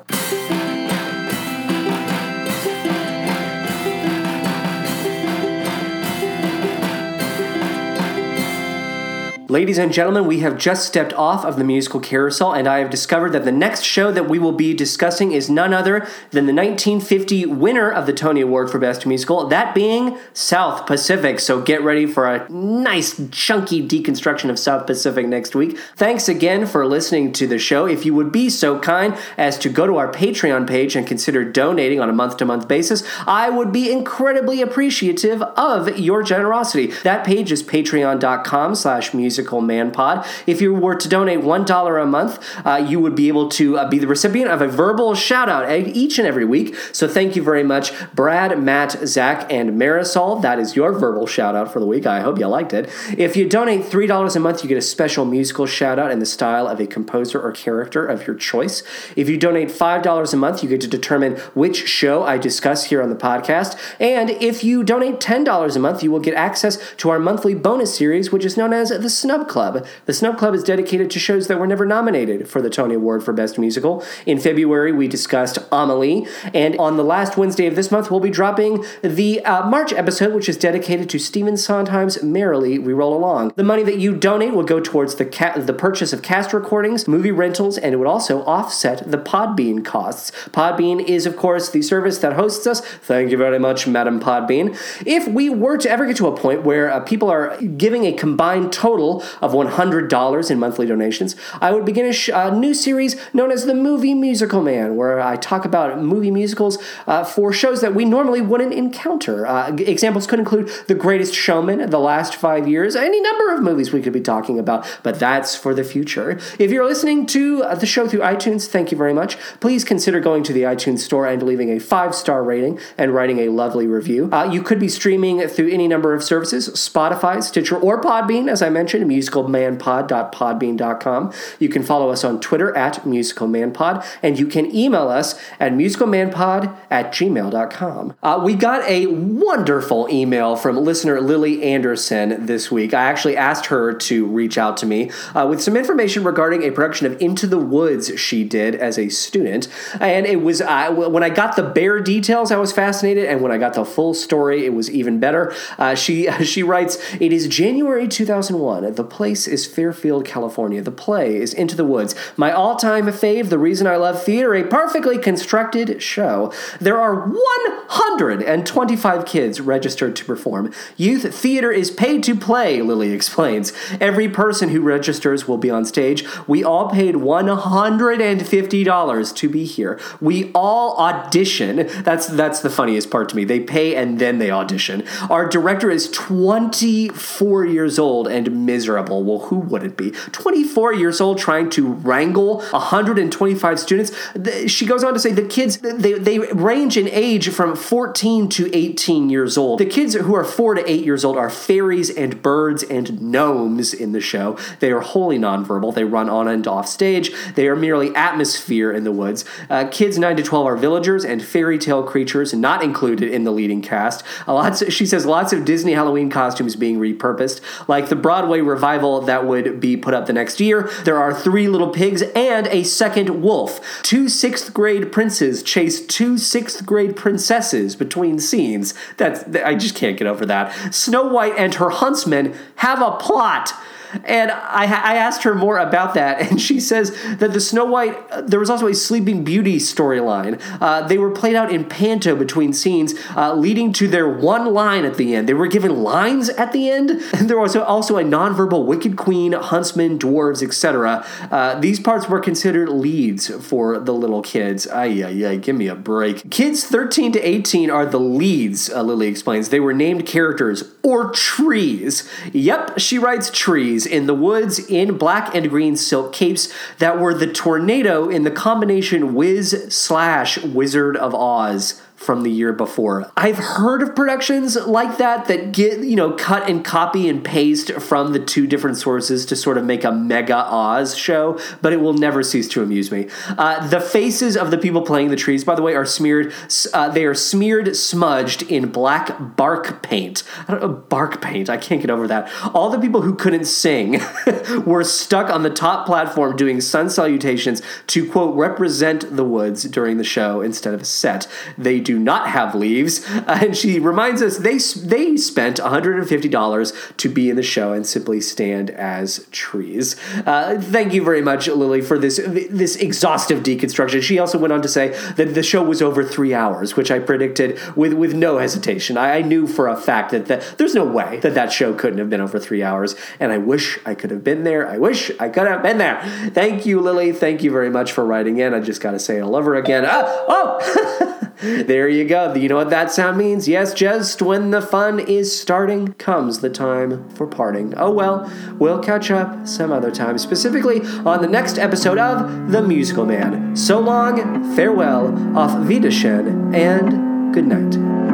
Ladies and gentlemen, we have just stepped off of the musical carousel, and I have discovered that the next show that we will be discussing is none other than the 1950 winner of the Tony Award for Best Musical, that being South Pacific. So get ready for a nice, chunky deconstruction of South Pacific next week. Thanks again for listening to the show. If you would be so kind as to go to our Patreon page and consider donating on a month to month basis, I would be incredibly appreciative of your generosity. That page is patreon.com slash music Musical Man Pod. If you were to donate $1 a month, uh, you would be able to uh, be the recipient of a verbal shout out each and every week. So thank you very much, Brad, Matt, Zach, and Marisol. That is your verbal shout out for the week. I hope you liked it. If you donate $3 a month, you get a special musical shout out in the style of a composer or character of your choice. If you donate $5 a month, you get to determine which show I discuss here on the podcast. And if you donate $10 a month, you will get access to our monthly bonus series, which is known as the Snub Club. The Snub Club is dedicated to shows that were never nominated for the Tony Award for Best Musical. In February, we discussed Amelie, and on the last Wednesday of this month, we'll be dropping the uh, March episode, which is dedicated to Stephen Sondheim's Merrily We Roll Along. The money that you donate will go towards the ca- the purchase of cast recordings, movie rentals, and it would also offset the Podbean costs. Podbean is, of course, the service that hosts us. Thank you very much, Madam Podbean. If we were to ever get to a point where uh, people are giving a combined total of $100 in monthly donations, I would begin a sh- uh, new series known as The Movie Musical Man, where I talk about movie musicals uh, for shows that we normally wouldn't encounter. Uh, examples could include The Greatest Showman, The Last Five Years, any number of movies we could be talking about, but that's for the future. If you're listening to uh, the show through iTunes, thank you very much. Please consider going to the iTunes store and leaving a five star rating and writing a lovely review. Uh, you could be streaming through any number of services Spotify, Stitcher, or Podbean, as I mentioned, musicalmanpod.podbean.com. You can follow us on Twitter at musicalmanpod, and you can email us at musicalmanpod at gmail.com. Uh, we got a wonderful email from listener Lily Anderson this week. I actually asked her to reach out to me uh, with some information regarding a production of Into the Woods she did as a student. And it was, uh, when I got the bare details, I was fascinated, and when I got the full story, it was even better. Uh, she, she writes, It is January 2001. The place is Fairfield, California. The play is Into the Woods. My all time fave, the reason I love theater, a perfectly constructed show. There are 125 kids registered to perform. Youth theater is paid to play, Lily explains. Every person who registers will be on stage. We all paid $150 to be here. We all audition. That's that's the funniest part to me. They pay and then they audition. Our director is 24 years old and miserable. Well, who would it be? 24 years old trying to wrangle 125 students. She goes on to say the kids they, they range in age from 14 to 18 years old. The kids who are 4 to 8 years old are fairies and birds and gnomes in the show. They are wholly nonverbal. They run on and off stage. They are merely atmosphere in the woods. Uh, kids 9 to 12 are villagers and fairy tale creatures not included in the leading cast. lots, she says lots of Disney Halloween costumes being repurposed. Like the Broadway revival that would be put up the next year, there are three little pigs and a second wolf. Two sixth grade princes chase two sixth grade princesses between scenes. That's I just can't get over that. Snow White and her huntsmen have a plot. And I, I, asked her more about that, and she says that the Snow White, uh, there was also a Sleeping Beauty storyline. Uh, they were played out in panto between scenes, uh, leading to their one line at the end. They were given lines at the end, and there was also a nonverbal Wicked Queen, Huntsman, Dwarves, etc. Uh, these parts were considered leads for the little kids. Ay, ay, ay, give me a break. Kids 13 to 18 are the leads, uh, Lily explains. They were named characters or trees. Yep, she writes trees in the woods in black and green silk capes that were the tornado in the combination Wiz slash Wizard of Oz from the year before. I've heard of productions like that that get, you know, cut and copy and paste from the two different sources to sort of make a mega Oz show, but it will never cease to amuse me. Uh, the faces of the people playing the trees, by the way, are smeared, uh, they are smeared, smudged in black bark paint. Know, bark paint, I can't get over that. All the people who couldn't sing were stuck on the top platform doing sun salutations to, quote, represent the woods during the show instead of a set. They do not have leaves. Uh, and she reminds us they they spent $150 to be in the show and simply stand as trees. Uh, thank you very much, Lily, for this this exhaustive deconstruction. She also went on to say that the show was over three hours, which I predicted with with no hesitation. I, I knew for a fact that the, there's no way that that show couldn't have been over three hours, and I wish I could have been there. I wish I could have been there. Thank you, Lily. Thank you very much for writing in. I just got to say I love her again. Ah, oh. there There you go. You know what that sound means? Yes, just when the fun is starting comes the time for parting. Oh well, we'll catch up some other time, specifically on the next episode of The Musical Man. So long, farewell, auf Wiedersehen, and good night.